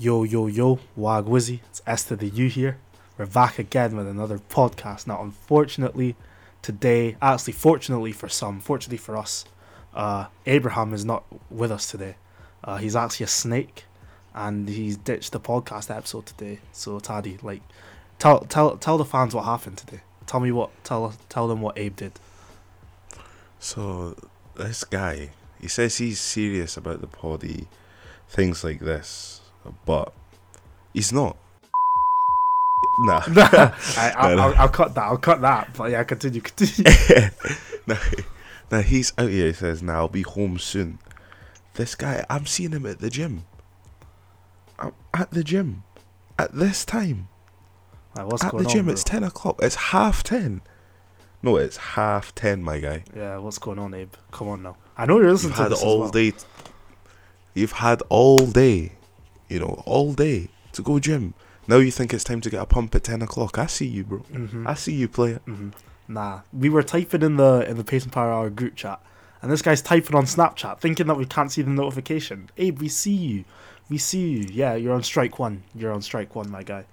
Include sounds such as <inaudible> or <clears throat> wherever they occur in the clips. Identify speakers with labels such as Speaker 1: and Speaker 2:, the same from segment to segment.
Speaker 1: Yo, yo, yo, Wag Wizzy, it's to the U here. We're back again with another podcast. Now, unfortunately, today, actually, fortunately for some, fortunately for us, uh, Abraham is not with us today. Uh, he's actually a snake, and he's ditched the podcast episode today. So, Taddy, like, tell tell tell the fans what happened today. Tell me what tell tell them what Abe did.
Speaker 2: So this guy, he says he's serious about the poddy, things like this, but it's not. <laughs> Nah.
Speaker 1: I, I,
Speaker 2: No, no.
Speaker 1: I'll, I'll cut that. I'll cut that. But yeah, continue. Continue. <laughs>
Speaker 2: now, now he's out here. He says, "Now I'll be home soon." This guy, I'm seeing him at the gym. I'm at the gym, at this time.
Speaker 1: Like, what's
Speaker 2: at the gym,
Speaker 1: on?
Speaker 2: it's ten o'clock. It's half ten. No, it's half ten, my guy.
Speaker 1: Yeah, what's going on, Abe? Come on now. I know you're listening
Speaker 2: You've
Speaker 1: to
Speaker 2: had
Speaker 1: this
Speaker 2: all
Speaker 1: well.
Speaker 2: day. You've had all day, you know, all day to go gym. Now you think it's time to get a pump at ten o'clock. I see you, bro.
Speaker 1: hmm
Speaker 2: I see you play it.
Speaker 1: hmm Nah, we were typing in the in the Pace and Power Hour group chat, and this guy's typing on Snapchat, thinking that we can't see the notification. Abe, we see you. We see you. Yeah, you're on strike one. You're on strike one, my guy.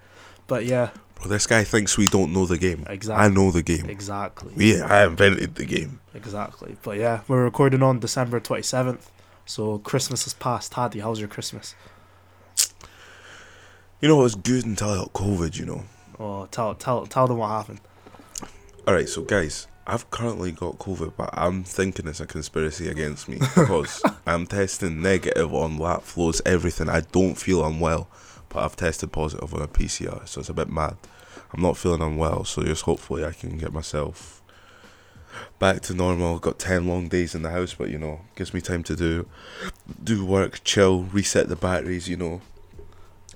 Speaker 1: But yeah,
Speaker 2: Bro, this guy thinks we don't know the game.
Speaker 1: Exactly.
Speaker 2: I know the game.
Speaker 1: exactly.
Speaker 2: Yeah, I invented the game.
Speaker 1: Exactly. But yeah, we're recording on December twenty seventh, so Christmas has passed. Taddy, how's your Christmas?
Speaker 2: You know, it was good until I got COVID. You know.
Speaker 1: Oh, tell tell tell them what happened.
Speaker 2: All right, so guys, I've currently got COVID, but I'm thinking it's a conspiracy against me <laughs> because I'm testing negative on lap flows, everything. I don't feel unwell, but I've tested positive on a PCR, so it's a bit mad. I'm not feeling unwell, so just hopefully I can get myself back to normal. Got ten long days in the house, but you know, gives me time to do do work, chill, reset the batteries, you know.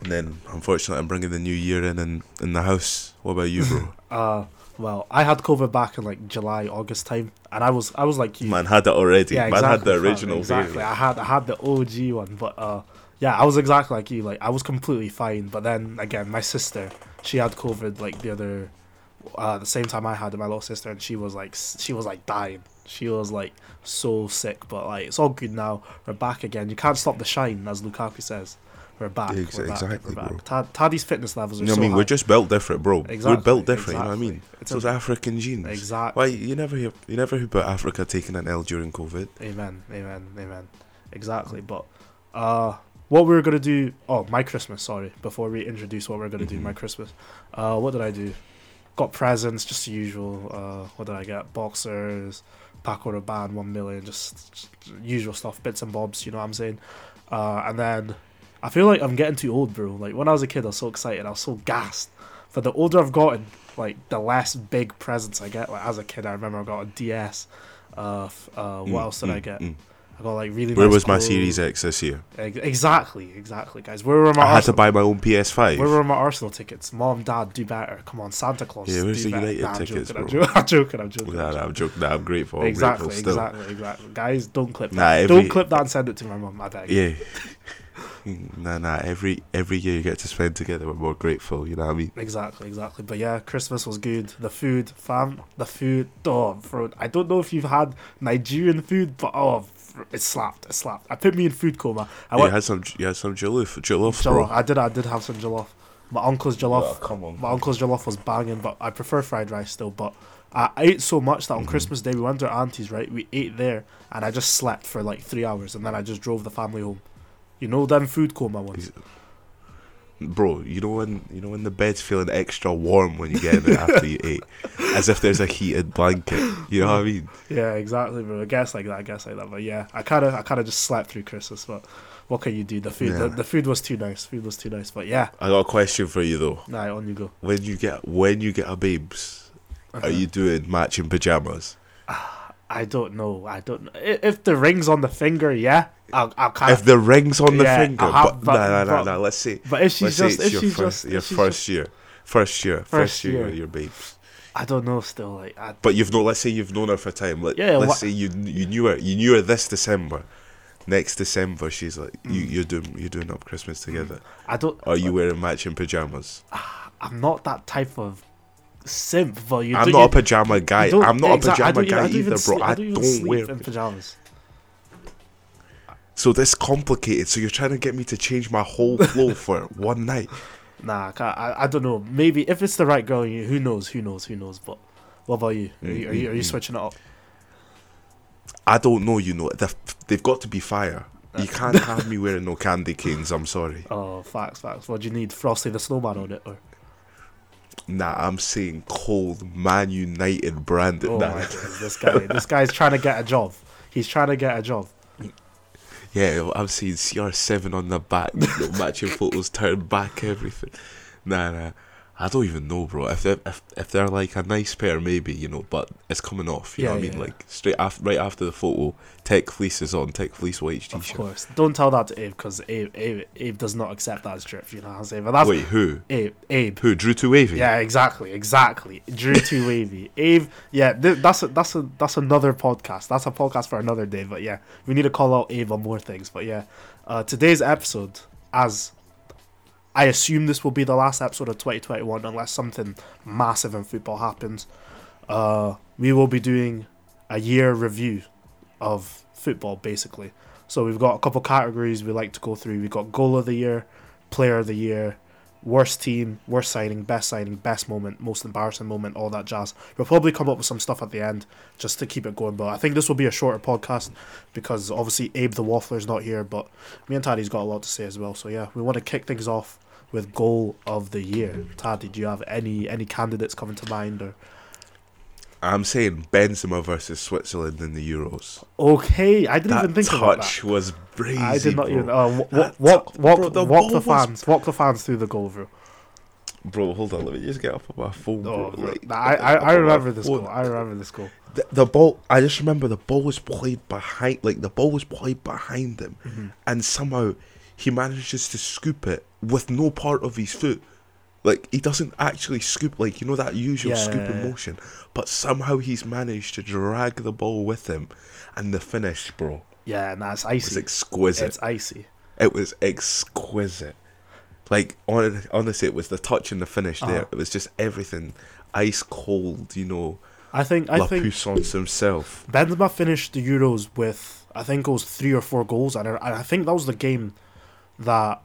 Speaker 2: And then, unfortunately, I'm bringing the new year in in, in the house. What about you, bro? <laughs>
Speaker 1: Uh, well, I had COVID back in like July, August time, and I was I was like you.
Speaker 2: Man had it already.
Speaker 1: Yeah,
Speaker 2: Man had the original
Speaker 1: Exactly.
Speaker 2: variant.
Speaker 1: I had I had the OG one, but uh, yeah, I was exactly like you. Like I was completely fine, but then again, my sister, she had COVID like the other, uh, the same time I had it, my little sister, and she was like she was like dying. She was like so sick, but like it's all good now. We're back again. You can't stop the shine, as Lukaku says. We're back.
Speaker 2: Ex-
Speaker 1: we're back.
Speaker 2: exactly,
Speaker 1: we're
Speaker 2: bro.
Speaker 1: back. Tad- Taddy's fitness levels are
Speaker 2: You know what
Speaker 1: so
Speaker 2: I mean?
Speaker 1: high.
Speaker 2: We're just built different, bro.
Speaker 1: Exactly, We're
Speaker 2: built different. You know what I mean?
Speaker 1: It's
Speaker 2: Those
Speaker 1: a-
Speaker 2: African genes.
Speaker 1: exactly.
Speaker 2: Why you never hear you never hear about Africa taking an L during COVID?
Speaker 1: Amen, amen, amen. Exactly. But uh what we were gonna do oh my Christmas, sorry, before we introduce what we're gonna do,
Speaker 2: Mhm.
Speaker 1: my Christmas. Uh what did I do? Got presents, just the usual. Uh what did I get? Boxers, pack Paco Rabanne, one million, just, just usual stuff, bits and bobs, you know what I'm saying? Uh and then I feel like I'm getting too old, bro. Like when I was a kid I was so excited, I was so gassed. But the older I've gotten, like the less big presents I get. Like as a kid I remember I got a DS. Uh, uh, what
Speaker 2: Mm,
Speaker 1: else did I
Speaker 2: mm,
Speaker 1: get?
Speaker 2: mm.
Speaker 1: I got like really.
Speaker 2: Where
Speaker 1: nice
Speaker 2: was my
Speaker 1: clothes.
Speaker 2: Series X this year?
Speaker 1: Exactly, exactly, guys. Where were my
Speaker 2: I had to buy my own PS5.
Speaker 1: Where were my Arsenal tickets? Mom, Dad, do better. Come on, Santa Claus.
Speaker 2: Yeah, where's the
Speaker 1: better.
Speaker 2: United
Speaker 1: Nah, I'm
Speaker 2: tickets,
Speaker 1: joking, I'm
Speaker 2: bro? <laughs>
Speaker 1: joking. I'm joking. I'm joking.
Speaker 2: Nah,
Speaker 1: I'm
Speaker 2: nah,
Speaker 1: joking.
Speaker 2: I'm joking. Nah, I'm grateful. I'm
Speaker 1: Exactly,
Speaker 2: grateful still.
Speaker 1: exactly, exactly. Guys, don't clip
Speaker 2: Nah,
Speaker 1: that.
Speaker 2: every-
Speaker 1: Don't clip that and send it to my mom. I beg.
Speaker 2: Yeah. <laughs> <laughs> nah, nah. Every every year you get to spend together, we're more grateful. You know what I mean?
Speaker 1: Exactly, exactly. But yeah, Christmas was good. The food, fam, the food. Oh, bro, I don't know if you've had Nigerian food, but oh, it slapped. It slapped. I put me in food coma. I
Speaker 2: you
Speaker 1: went.
Speaker 2: had some. You had some jollof, jollof,
Speaker 1: Jollof.
Speaker 2: bro.
Speaker 1: I did. I did have some jollof. My uncle's jollof.
Speaker 2: Oh, come on.
Speaker 1: My uncle's jollof was banging, but I prefer fried rice still. But I ate so much that on
Speaker 2: Mhm.
Speaker 1: Christmas Day we went to our auntie's. Right, we ate there, and I just slept for like three hours, and then I just drove the family home. You know them food coma ones.
Speaker 2: Bro, you know when you know when the bed's feeling extra warm when you get in it after you ate, <laughs> as if there's a heated blanket. You know what I mean?
Speaker 1: Yeah, exactly, bro. I guess like that. I guess like that. But yeah, I kind of, I kind of just slept through Christmas. But what can you do? The food, the,
Speaker 2: Yeah.
Speaker 1: the food was too nice. Food was too nice. But yeah,
Speaker 2: I got a question for you though.
Speaker 1: nah, on you go.
Speaker 2: When you get when you get a babes,
Speaker 1: Uh-huh.
Speaker 2: are you doing matching pajamas?
Speaker 1: I don't know. I don't know. If the ring's on the finger, yeah, I'll, I'll kind
Speaker 2: If the ring's on the
Speaker 1: Yeah,
Speaker 2: finger,
Speaker 1: have-
Speaker 2: but,
Speaker 1: but-
Speaker 2: nah, nah,
Speaker 1: but-
Speaker 2: nah. Let's see.
Speaker 1: But if she's
Speaker 2: let's
Speaker 1: just, if
Speaker 2: your
Speaker 1: she's
Speaker 2: first
Speaker 1: just,
Speaker 2: your first
Speaker 1: just,
Speaker 2: year, first year, first,
Speaker 1: First
Speaker 2: year,
Speaker 1: year.
Speaker 2: your babes.
Speaker 1: I don't know. Still, like, I,
Speaker 2: But you've known. Let's say you've known her for a time. Let,
Speaker 1: Yeah,
Speaker 2: let's
Speaker 1: wha-
Speaker 2: say you you knew her. You knew her this December. Next December, she's like you.
Speaker 1: Mm.
Speaker 2: You're doing you're doing up Christmas together.
Speaker 1: I don't.
Speaker 2: Are you wearing matching pajamas?
Speaker 1: I'm not that type of simp. But you.
Speaker 2: I'm
Speaker 1: do-
Speaker 2: not
Speaker 1: you-
Speaker 2: a pajama guy. I'm not
Speaker 1: exact-
Speaker 2: a
Speaker 1: I
Speaker 2: pajama guy
Speaker 1: I
Speaker 2: either, bro.
Speaker 1: sleep-
Speaker 2: I
Speaker 1: don't even
Speaker 2: don't wear.
Speaker 1: pajamas.
Speaker 2: So this complicated. So you're trying to get me to change my whole flow <laughs> for one night.
Speaker 1: Nah, I, can't- I, I don't know. Maybe if it's the right girl, you who knows? Who knows? Who knows? But what about you? Are you, are you, are you
Speaker 2: Mm, mm, mm.
Speaker 1: switching it up?
Speaker 2: I don't know. You know, they've, they've got to be fire. You can't <laughs> have me wearing no candy canes. I'm sorry.
Speaker 1: Oh, facts, facts. What do you need? Frosty the Snowman on it, or
Speaker 2: Nah, I'm saying cold Man United branded.
Speaker 1: oh
Speaker 2: nah.
Speaker 1: my god, this guy, this guy's <laughs> trying to get a job. He's trying to get a job.
Speaker 2: Yeah, I'm seeing CR7 on the back, you know, matching photos, turned back, everything. Nah, nah. I don't even know, bro. If they're, if, if they're like a nice pair, maybe, you know, but it's coming off, you know
Speaker 1: Yeah,
Speaker 2: what I mean?
Speaker 1: yeah.
Speaker 2: Like, straight after, right after the photo, Tech Fleece is on, Tech Fleece white t-shirt.
Speaker 1: Of course, don't tell that to Abe because Abe, Abe, Abe does not accept that as drift. You know what I'm saying? But that's
Speaker 2: Wait, who?
Speaker 1: Abe, Abe.
Speaker 2: Who? Drew to Wavy?
Speaker 1: Yeah, exactly, exactly. Drew too <laughs> wavy. Abe, yeah, th- that's a, that's a that's another podcast. That's a podcast for another day. But yeah, we need to call out Abe on more things. But yeah, uh, today's episode, as I assume this will be the last episode of 2021, unless something massive in football happens. Uh, we will be doing a year review of football, basically. So we've got a couple categories we like to go through. We've got goal of the year, player of the year, worst team, worst signing, best signing, best moment, most embarrassing moment, all that jazz. We'll probably come up with some stuff at the end just to keep it going. But I think this will be a shorter podcast because obviously Abe the Waffler's not here, but me and Taddy's got a lot to say as well. So yeah, we want to kick things off with goal of the year. Taddy, do you have any any candidates coming to mind or
Speaker 2: I'm saying Benzema versus Switzerland in the Euros.
Speaker 1: Okay, I didn't
Speaker 2: That
Speaker 1: even think about that.
Speaker 2: touch was crazy.
Speaker 1: I did not
Speaker 2: bro.
Speaker 1: even. Uh, walk,
Speaker 2: That
Speaker 1: walk, walk,
Speaker 2: bro, the
Speaker 1: walk the
Speaker 2: ball was-
Speaker 1: fans, walk the fans through the goal, bro.
Speaker 2: Bro, hold on. Let me just get up on my phone, bro.
Speaker 1: Oh, bro.
Speaker 2: Like,
Speaker 1: I, I, I remember this goal. I remember this goal.
Speaker 2: the, the ball i just remember the ball was played behind like the ball was played behind him
Speaker 1: Mm-hmm.
Speaker 2: and somehow he manages to scoop it with no part of his foot like he doesn't actually scoop like you know that usual
Speaker 1: Yeah,
Speaker 2: scooping
Speaker 1: yeah, yeah.
Speaker 2: motion but somehow he's managed to drag the ball with him and the finish bro
Speaker 1: Yeah, nah, it's icy.
Speaker 2: It's exquisite
Speaker 1: It's icy.
Speaker 2: it was exquisite like hon- honestly it was the touch and the finish there
Speaker 1: Uh-huh.
Speaker 2: it was just everything ice cold you know
Speaker 1: I think. I
Speaker 2: La
Speaker 1: think
Speaker 2: Puissance himself
Speaker 1: Benzema finished the Euros with I think it was three or four goals, and I, and I think that was the game that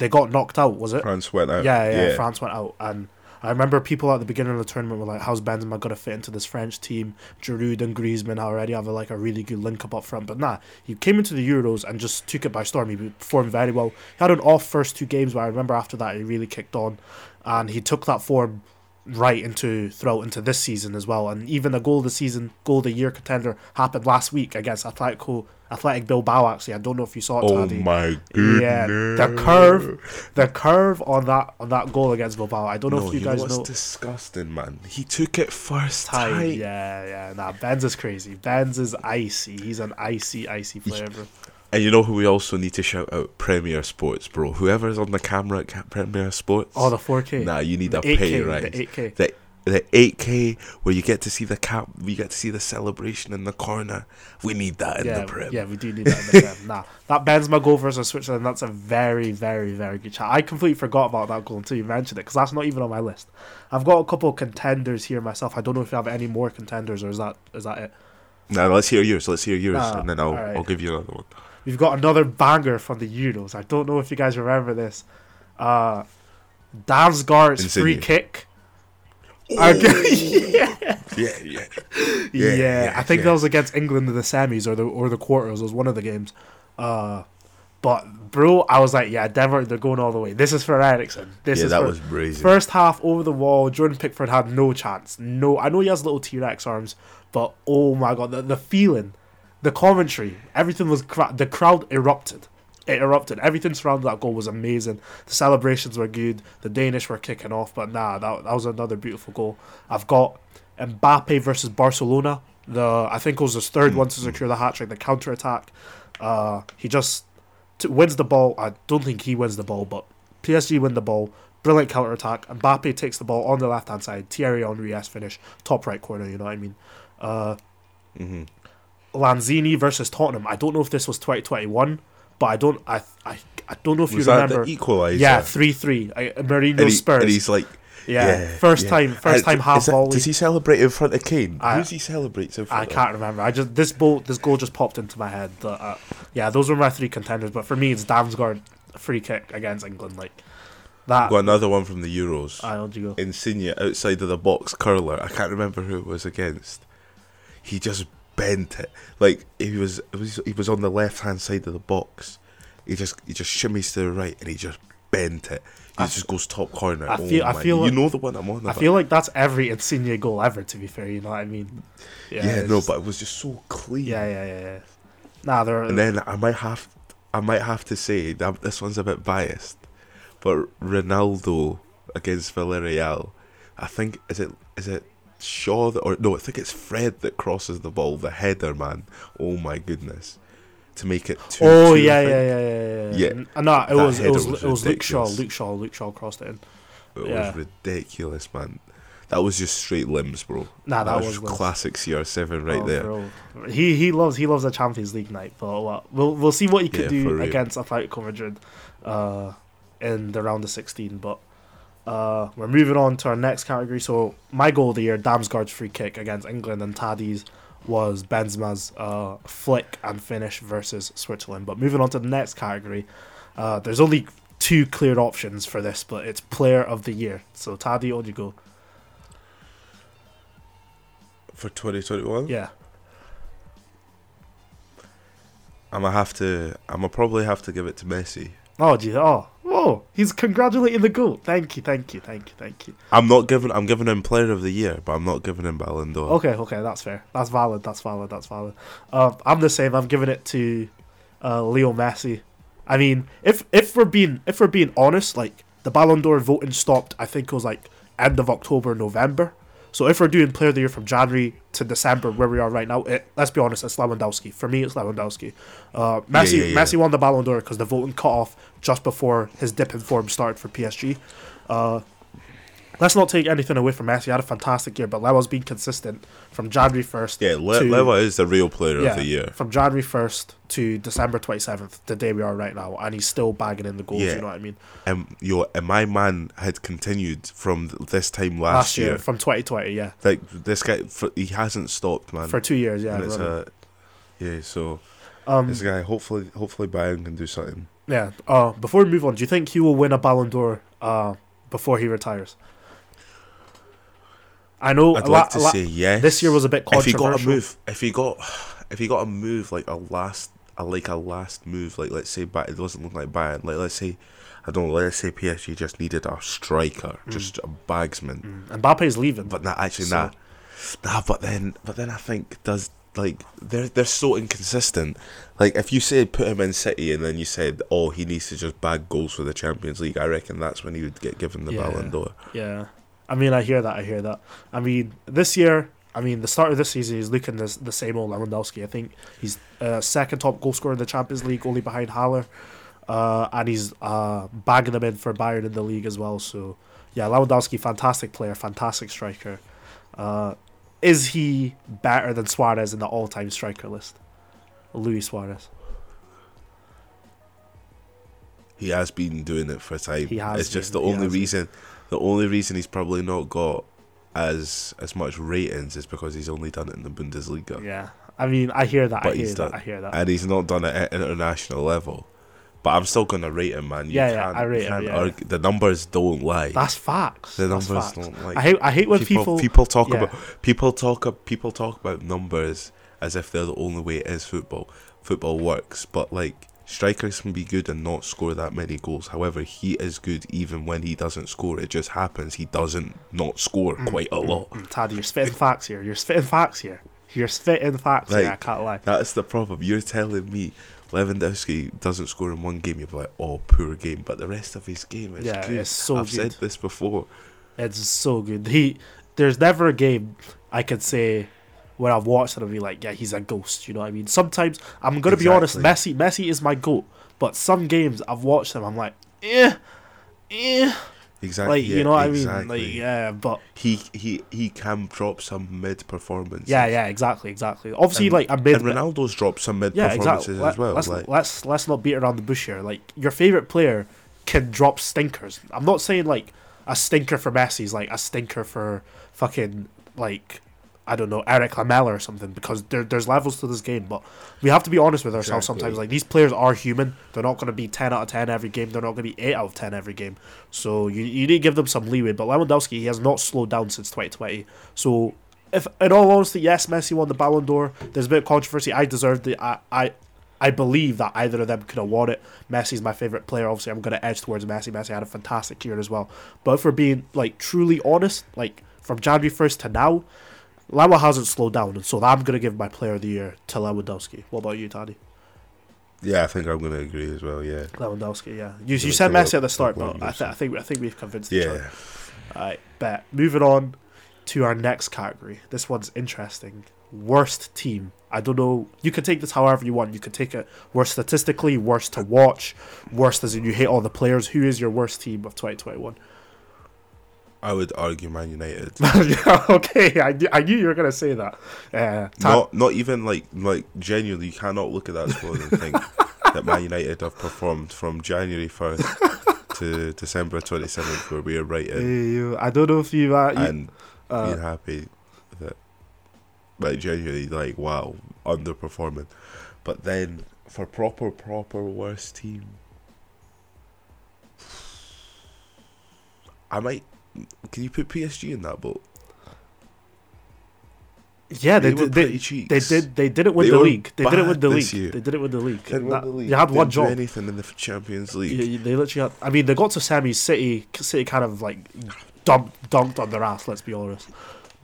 Speaker 1: they got knocked out. Was it?
Speaker 2: France went out
Speaker 1: yeah, yeah, France went out, and I remember people at the beginning of the tournament were like, "How's Benzema gonna fit into this French team? Giroud and Griezmann already have a, like a really good link up up front." But nah, he came into the Euros and just took it by storm. He performed very well. He had an off first two games, but I remember after that he really kicked on, and he took that form right into throughout into this season as well. And even a goal of the season, goal of the year contender happened last week against Atletico, Athletic Bilbao. Actually, I don't know if you saw it.
Speaker 2: Oh
Speaker 1: Taddy.
Speaker 2: my goodness!
Speaker 1: Yeah, the curve, the curve on that on that goal against Bilbao. I don't know
Speaker 2: No,
Speaker 1: if you
Speaker 2: you
Speaker 1: guys
Speaker 2: know what's
Speaker 1: know.
Speaker 2: disgusting, man. He took it first
Speaker 1: Time.
Speaker 2: time.
Speaker 1: Yeah, yeah. Nah, Benz is crazy. Benz is icy. He's an icy, icy player.
Speaker 2: And you know who we also need to shout out? Premier Sports, bro. Whoever's on the camera at Premier Sports.
Speaker 1: Oh, the 4K.
Speaker 2: Nah, you need
Speaker 1: the
Speaker 2: a pay
Speaker 1: 8K,
Speaker 2: rise.
Speaker 1: The 8K.
Speaker 2: The the 8K where you get to see the cap, you get to see the celebration in the corner. We need that in
Speaker 1: yeah,
Speaker 2: the Prem.
Speaker 1: yeah, we do need that in the Prem. <laughs> Nah, that Benzema goal versus Switzerland, that's a very, very, very good chat. I completely forgot about that goal until you mentioned it, because that's not even on my list. I've got a couple of contenders here myself. I don't know if you have any more contenders, or is that is that it?
Speaker 2: Now let's hear yours. Let's hear yours,
Speaker 1: Ah,
Speaker 2: and then I'll
Speaker 1: alright.
Speaker 2: I'll give you another one.
Speaker 1: We've got another banger from the Euros. I don't know if you guys remember this. Uh, Damsgaard's free kick. Okay. <laughs> yeah.
Speaker 2: Yeah, yeah.
Speaker 1: Yeah,
Speaker 2: yeah,
Speaker 1: I think
Speaker 2: yeah.
Speaker 1: that was against England in the semis or the or the quarters. It was one of the games. Uh, but bro, I was like, yeah, Denmark, they're going all the way. This is for Eriksen. This
Speaker 2: yeah,
Speaker 1: is
Speaker 2: that
Speaker 1: for,
Speaker 2: was brazen.
Speaker 1: First half over the wall, Jordan Pickford had no chance. No, I know he has little T Rex arms, but oh my god, the, the feeling, the commentary, everything was cra- the crowd erupted. It erupted. Everything surrounding that goal was amazing. The celebrations were good. The Danish were kicking off, but nah, that, that was another beautiful goal. I've got Mbappe versus Barcelona. The I think it was his third one to secure the hat trick. The counter attack. Uh, he just t- wins the ball. I don't think he wins the ball, but PSG win the ball. Brilliant counter attack. Mbappe takes the ball on the left hand side. Thierry Henry S finish, top right corner. You know what I mean? Uh,
Speaker 2: hmm
Speaker 1: Lanzini versus Tottenham. I don't know if this was 2021, but I don't. I I, I don't know if
Speaker 2: Was
Speaker 1: you
Speaker 2: that
Speaker 1: remember.
Speaker 2: the equalizer?
Speaker 1: yeah, three three. Mourinho
Speaker 2: and, he,
Speaker 1: Spurs.
Speaker 2: and he's like,
Speaker 1: Yeah, first
Speaker 2: yeah.
Speaker 1: time, first
Speaker 2: Uh,
Speaker 1: time half
Speaker 2: that-
Speaker 1: volley.
Speaker 2: Does he celebrate in front of Kane?
Speaker 1: I-
Speaker 2: Who's he celebrates in front
Speaker 1: I
Speaker 2: of?
Speaker 1: can't remember. I just this goal, this goal just popped into my head. The, uh, yeah, those were my three contenders. But for me, it's Damsgaard free kick against England. Like that.
Speaker 2: Got another one from the Euros.
Speaker 1: I don't you go.
Speaker 2: Insigne outside of the box curler. I can't remember who it was against. He just bent it like he was. He was on the left hand side of the box. He just he just shimmies to the right and he just bent it. He
Speaker 1: I-
Speaker 2: just goes top corner.
Speaker 1: I
Speaker 2: oh
Speaker 1: feel- I
Speaker 2: my-
Speaker 1: feel
Speaker 2: you
Speaker 1: like-
Speaker 2: know the one I'm on.
Speaker 1: I
Speaker 2: about.
Speaker 1: feel like that's every Insigne goal ever. To be fair, you know what I mean.
Speaker 2: yeah,
Speaker 1: it's
Speaker 2: no,
Speaker 1: just-
Speaker 2: but it was just so clean.
Speaker 1: yeah, yeah, yeah, yeah. Nah, there.
Speaker 2: And then I might have, I might have to say that this one's a bit biased, but Ronaldo against Villarreal, I think is it is it Shaw that, or no, I think it's Fred that crosses the ball, the header man. Oh my goodness, to make it two.
Speaker 1: oh
Speaker 2: two,
Speaker 1: yeah, yeah, yeah, yeah, yeah.
Speaker 2: Yeah,
Speaker 1: No, it was it was
Speaker 2: was
Speaker 1: it was Luke Shaw. Luke Shaw. Luke Shaw crossed it in.
Speaker 2: It
Speaker 1: yeah.
Speaker 2: was ridiculous, man. That was just straight limbs, bro.
Speaker 1: Nah, that,
Speaker 2: that,
Speaker 1: was,
Speaker 2: was, classic CR7 right
Speaker 1: Oh,
Speaker 2: there.
Speaker 1: bro. He he loves he loves a Champions League night, but we'll we'll see what he could
Speaker 2: Yeah,
Speaker 1: do against Atletico Madrid, uh, in the round of sixteen. But uh, we're moving on to our next category. So my goal of the year, Damsgaard's free kick against England, and Tadi's was Benzema's uh, flick and finish versus Switzerland. But moving on to the next category, uh, there's only two clear options for this, but it's player of the year. So Tadi, on you go.
Speaker 2: For 2021,
Speaker 1: Yeah.
Speaker 2: I'm gonna have to. I'm gonna probably have to give it to Messi.
Speaker 1: Oh, gee, oh, oh, he's congratulating the goal. Thank you, thank you, thank you, thank you.
Speaker 2: I'm not giving. I'm giving him Player of the Year, but I'm not giving him Ballon d'Or.
Speaker 1: Okay, okay, that's fair. That's valid. That's valid. That's valid. Um, I'm the same. I'm giving it to uh, Leo Messi. I mean, if if we're being if we're being honest, like the Ballon d'Or voting stopped. I think it was like end of October, November. So if we're doing Player of the Year from January to December, where we are right now, it, let's be honest, it's Lewandowski. For me, it's Lewandowski. Uh, Messi
Speaker 2: yeah, yeah.
Speaker 1: Messi won the Ballon d'Or because the voting cut off just before his dip in form started for PSG. Uh, let's not take anything away from Messi. He had a fantastic year, but Lewa's been consistent from January first.
Speaker 2: Yeah, Le-
Speaker 1: to-
Speaker 2: Leva is the real Player
Speaker 1: yeah,
Speaker 2: of the Year.
Speaker 1: from January first to December twenty seventh, the day we are right now, and he's still bagging in the goals.
Speaker 2: Yeah.
Speaker 1: You know what I mean?
Speaker 2: And yo, and my man had continued from this time last, year.
Speaker 1: from twenty twenty, yeah,
Speaker 2: Like this guy, for, he hasn't stopped, man.
Speaker 1: for two years, yeah.
Speaker 2: it's a, yeah. So
Speaker 1: um,
Speaker 2: this guy, hopefully, hopefully Bayern can do something.
Speaker 1: yeah. Uh, before we move on, do you think he will win a Ballon d'Or uh, before he retires? I know
Speaker 2: I'd like
Speaker 1: lot,
Speaker 2: to
Speaker 1: a lot,
Speaker 2: say yes.
Speaker 1: this year was a bit controversial.
Speaker 2: if he got a move, if he got, <sighs> if he got a move like a last, a, like a last move, like let's say, Ba- it doesn't look like Bayern. Like let's say, I don't know. Let's say PSG just needed a striker, just a bagsman.
Speaker 1: Mm, Mbappe's leaving,
Speaker 2: But not actually,
Speaker 1: So-
Speaker 2: nah, nah. But then, but then I think does like they're they're so inconsistent. Like if you said put him in City and then you said, oh, he needs to just bag goals for the Champions League, I reckon that's when he would get given the
Speaker 1: Yeah.
Speaker 2: Ballon d'Or.
Speaker 1: Yeah, I mean, I hear that. I hear that. I mean, this year, I mean, the start of this season, he's looking the, the same old Lewandowski. I think he's uh, second top goal scorer in the Champions League, only behind Haller, uh, and he's uh, bagging them in for Bayern in the league as well. So, yeah, Lewandowski, fantastic player, fantastic striker. Uh, is he better than Suarez in the all-time striker list? Luis Suarez.
Speaker 2: He has been doing it for a time.
Speaker 1: He has
Speaker 2: It's just
Speaker 1: been,
Speaker 2: the
Speaker 1: he
Speaker 2: only
Speaker 1: been.
Speaker 2: The only reason he's probably not got as as much ratings is because he's only done it in the Bundesliga,
Speaker 1: Yeah, I mean, I hear that. I
Speaker 2: But
Speaker 1: hear
Speaker 2: he's
Speaker 1: that.
Speaker 2: done-
Speaker 1: I hear that.
Speaker 2: and he's not done it at international level. But I'm still gonna rate him, man. You
Speaker 1: Yeah, yeah, I rate him, yeah.
Speaker 2: argue- The numbers don't lie.
Speaker 1: That's facts.
Speaker 2: the numbers
Speaker 1: facts.
Speaker 2: don't lie.
Speaker 1: I hate. I hate when people.
Speaker 2: people talk
Speaker 1: yeah.
Speaker 2: about people talk people talk about numbers as if they're the only way it is football. Football works, but like strikers can be good and not score that many goals. However, he is good even when he doesn't score. It just happens he doesn't not score
Speaker 1: Mm,
Speaker 2: quite a lot.
Speaker 1: Mm, Taddy, you're spitting facts here. You're spitting facts here. You're spitting facts here. I can't lie.
Speaker 2: That's the problem. You're telling me Lewandowski doesn't score in one game. You're like, oh, poor game, but the rest of his game is
Speaker 1: Yeah,
Speaker 2: good.
Speaker 1: it's so
Speaker 2: I've said this before.
Speaker 1: It's so good. He, there's never a game I could say where I've watched it and be like, yeah, he's a ghost. You know what I mean? Sometimes I'm gonna be honest. Messi, Messi is my goat. But some games I've watched them, I'm like, eh, eh.
Speaker 2: Exactly.
Speaker 1: Like
Speaker 2: yeah,
Speaker 1: you know what I mean? Like yeah, but
Speaker 2: He he he can drop some mid performances.
Speaker 1: yeah, yeah, exactly, exactly. Obviously,
Speaker 2: And-
Speaker 1: like a mid.
Speaker 2: And Ronaldo's dropped some mid
Speaker 1: yeah,
Speaker 2: performances
Speaker 1: exactly.
Speaker 2: as well.
Speaker 1: Let's,
Speaker 2: like
Speaker 1: let's let's not beat around the bush here. Like your favorite player can drop stinkers. I'm not saying like a stinker for Messi is like a stinker for fucking like I don't know Eric Lamela or something because there, there's levels to this game. But we have to be honest with ourselves
Speaker 2: Exactly.
Speaker 1: sometimes. Like these players are human. They're not going to be ten out of ten every game. They're not going to be eight out of ten every game. So you you need to give them some leeway. But Lewandowski he has not slowed down since 2020. So if in all honesty, yes, Messi won the Ballon d'Or. There's a bit of controversy. I deserved it. I I. I believe that either of them could have won it. Messi's my favorite player. Obviously, I'm going to edge towards Messi. Messi had a fantastic year as well. But if we're being like truly honest, like from January 1st to now, Lawa hasn't slowed down, and so I'm going to give my player of the year to Lewandowski. What about you, Taddy?
Speaker 2: Yeah, I think I'm gonna agree as well. Yeah,
Speaker 1: Lewandowski, yeah. You, you said Messi at the start, but I, th- I think I think we've convinced each other.
Speaker 2: yeah.
Speaker 1: Alright, bet. Moving on to our next category. This one's interesting. Worst team. I don't know. You can take this however you want. You can take it worst statistically, worst to watch, worst as in you hate all the players. Who is your worst team of 2021?
Speaker 2: I would argue Man United. <laughs>
Speaker 1: Yeah, okay, I, knew- I knew you were gonna say that. Uh, Ta-
Speaker 2: not not even like like genuinely, you cannot look at that squad and think <laughs> that Man United have performed from January first to December twenty seventh, where we are right in,
Speaker 1: I don't know if you, uh, you
Speaker 2: and
Speaker 1: uh,
Speaker 2: being happy that like genuinely like wow underperforming, but then for proper proper worst team, <sighs> I might. Can you put PSG in that boat?
Speaker 1: yeah, they,
Speaker 2: were
Speaker 1: did. They, they did. They didn't win
Speaker 2: They
Speaker 1: the league. They did it
Speaker 2: with
Speaker 1: the league.
Speaker 2: year.
Speaker 1: They did it with the league.
Speaker 2: Didn't
Speaker 1: That-
Speaker 2: the league.
Speaker 1: They had
Speaker 2: Didn't
Speaker 1: one
Speaker 2: do
Speaker 1: job.
Speaker 2: anything in the Champions League.
Speaker 1: They literally had. I mean, they got to semis. City, City kind of like dumped, dunked on their ass. Let's be honest.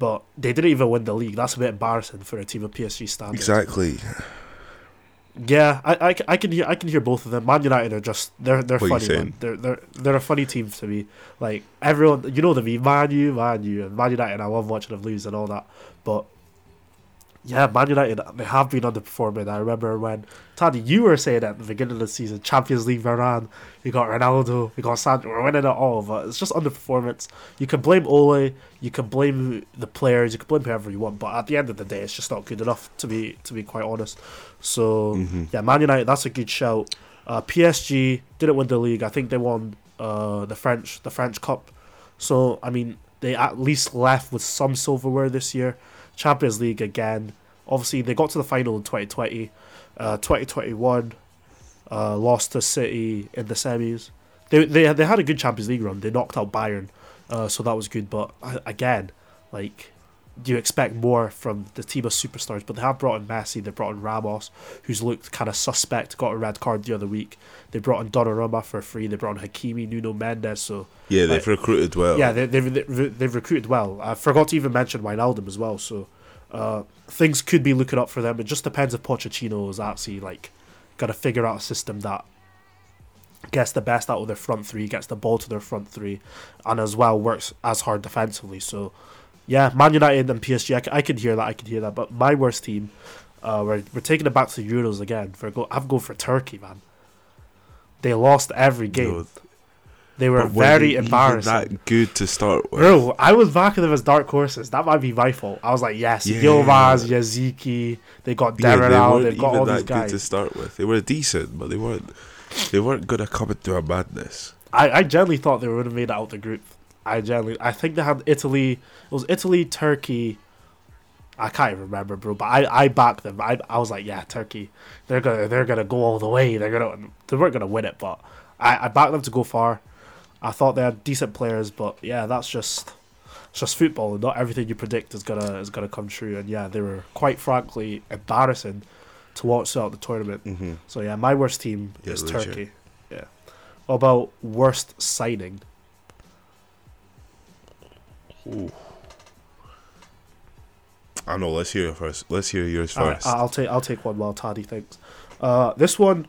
Speaker 1: But they didn't even win the league. That's a bit embarrassing for a team of PSG standards.
Speaker 2: Exactly.
Speaker 1: Yeah, I, I, I can hear I can hear both of them. Man United are just they're they're
Speaker 2: What
Speaker 1: funny man. They're they're they're a funny team to me. Like everyone, you know the meme, Man U, Man U, and Man United. I love watching them lose and all that. But yeah, Man United they have been underperforming. I remember when Taddy, you were saying at the beginning of the season, Champions League Varane, you got Ronaldo, you got Sancho, we're winning it all, but it's just underperformance. You can blame Ole, you can blame the players, you can blame whoever you want, but at the end of the day, it's just not good enough to be to be quite honest. So
Speaker 2: Mhm.
Speaker 1: yeah, Man United, that's a good shout. Uh, PSG didn't win the league. I think they won uh, the French the French Cup. So I mean, they at least left with some silverware this year. Champions League again. Obviously, they got to the final in 2020. Uh, 2021, uh, lost to City in the semis. They they they had a good Champions League run. They knocked out Bayern, uh, so that was good. But again, like you expect more from the team of superstars, but they have brought in Messi, they brought in Ramos, who's looked kind of suspect, got a red card the other week. They brought in Donnarumma for free. They brought in Hakimi, Nuno Mendes. So
Speaker 2: Yeah, they've
Speaker 1: Like-
Speaker 2: recruited well.
Speaker 1: yeah, they, they've they've they've recruited well. I forgot to even mention Wijnaldum as well. So uh, things could be looking up for them. It just depends if Pochettino is actually like got to figure out a system that gets the best out of their front three, gets the ball to their front three, and as well works as hard defensively. So yeah, Man United and PSG, I, c- I can hear that. I can hear that. But my worst team, uh, we're we're taking it back to the Euros again. For go, I'm going for Turkey, man. They lost every game.
Speaker 2: No,
Speaker 1: they were
Speaker 2: were
Speaker 1: very
Speaker 2: they
Speaker 1: embarrassing.
Speaker 2: That good to start with.
Speaker 1: Bro, I was backing them as dark horses. That might be my fault. I was like, yes,
Speaker 2: Yeah.
Speaker 1: Yilmaz, Yazici, they got
Speaker 2: Yeah, they
Speaker 1: they've got all
Speaker 2: that
Speaker 1: these
Speaker 2: good to start with. They were decent, but they weren't. They weren't gonna come into a madness.
Speaker 1: I, I generally thought they would have made it out the group. I generally, I think they had Italy. It was Italy, Turkey. I can't even remember, bro. But I, I backed them. I, I was like, yeah, Turkey. They're gonna, they're gonna go all the way. They're gonna, they weren't gonna win it, but I, I backed them to go far. I thought they had decent players, but yeah, that's just, it's just football. Not everything you predict is gonna, is gonna come true. And yeah, they were quite frankly embarrassing to watch throughout the tournament.
Speaker 2: Mm-hmm.
Speaker 1: So yeah, my worst team
Speaker 2: Yeah,
Speaker 1: is
Speaker 2: legit.
Speaker 1: Turkey. Yeah. What about worst signing?
Speaker 2: I know. Let's hear it first. Let's hear yours first.
Speaker 1: I'll take I'll take one while Taddy thinks. Uh, this one,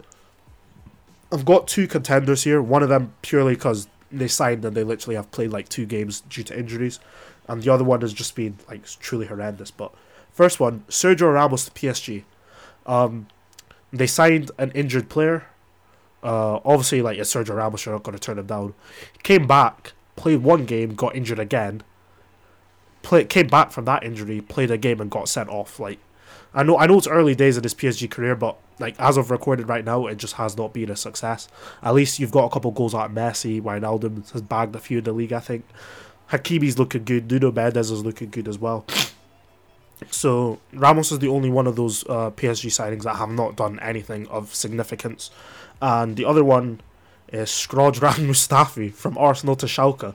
Speaker 1: I've got two contenders here. One of them purely because they signed and they literally have played like two games due to injuries, and the other one has just been like truly horrendous. But first one, Sergio Ramos to PSG. Um, they signed an injured player. Uh, obviously, like it's Sergio Ramos, you're not going to turn him down. Came back, played one game, got injured again. Play, came back from that injury, played a game and got sent off. Like, I know I know it's early days in his PSG career, but like as of recorded right now, it just has not been a success. At least you've got a couple goals out of Messi. Wijnaldum has bagged a few in the league, I think. Hakimi's looking good. Nuno Mendes is looking good as well. So Ramos is the only one of those uh, PSG signings that have not done anything of significance, and the other one is Shkodran <laughs> Mustafi from Arsenal to Schalke.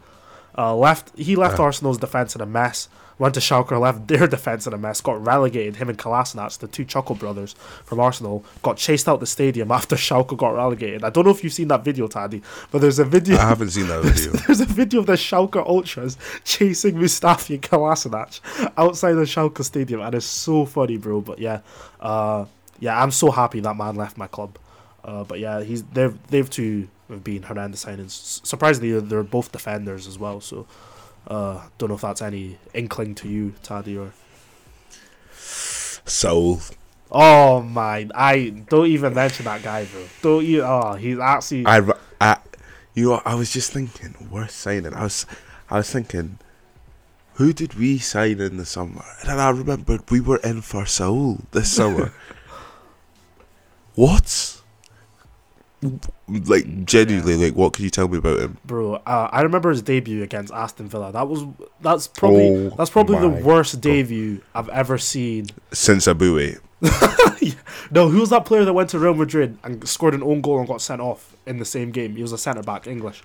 Speaker 1: Uh, left he left
Speaker 2: Uh.
Speaker 1: Arsenal's defense in a mess. Went to Schalke, left their <laughs> defense in a mess. Got relegated. Him and Kolasinac, the two Chuckle brothers from Arsenal, got chased out the stadium <laughs> after Schalke got relegated. I don't know if you've seen that video, Taddy, but there's a video.
Speaker 2: I haven't seen that <laughs> video.
Speaker 1: There's a video of the Schalke ultras chasing Mustafi and Kolasinac outside the Schalke stadium, and it's so funny, bro. But yeah, uh, yeah, I'm so happy that man left my club. Uh, but yeah, he's they've they've two have been horrendous signings. Surprisingly, they're both defenders as well. So, uh, don't know if that's any inkling to you, Taddy, or
Speaker 2: Saul.
Speaker 1: oh my, I don't even mention that guy, bro. Don't you? Oh, he's actually
Speaker 2: I, I, you know, I was just thinking, worth signing. I was, I was thinking, who did we sign in the summer? And then I remembered we were in for Saul this summer. <laughs> what? Like genuinely, like what can you tell me about him?
Speaker 1: bro. Uh, I remember his debut against Aston Villa. That was that's probably
Speaker 2: Oh
Speaker 1: that's probably the
Speaker 2: my
Speaker 1: worst debut I've ever seen.
Speaker 2: Since Abue, <laughs>
Speaker 1: No, who was that player that went to Real Madrid and scored an own goal and got sent off in the same game? He was a centre back, English.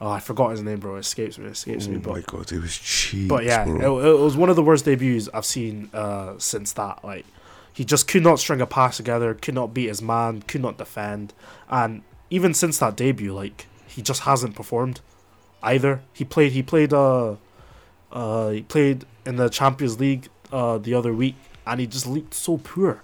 Speaker 1: Oh, I forgot his name, bro. It escapes me. It escapes
Speaker 2: oh
Speaker 1: me.
Speaker 2: my
Speaker 1: But,
Speaker 2: god, it was cheap.
Speaker 1: but yeah, it, it was one of the worst debuts I've seen uh, since that. Like, he just could not string a pass together, could not beat his man, could not defend, and even since that debut, like he just hasn't performed either. He played. He played. Uh, uh, he played in the Champions League uh, the other week, and he just looked so poor.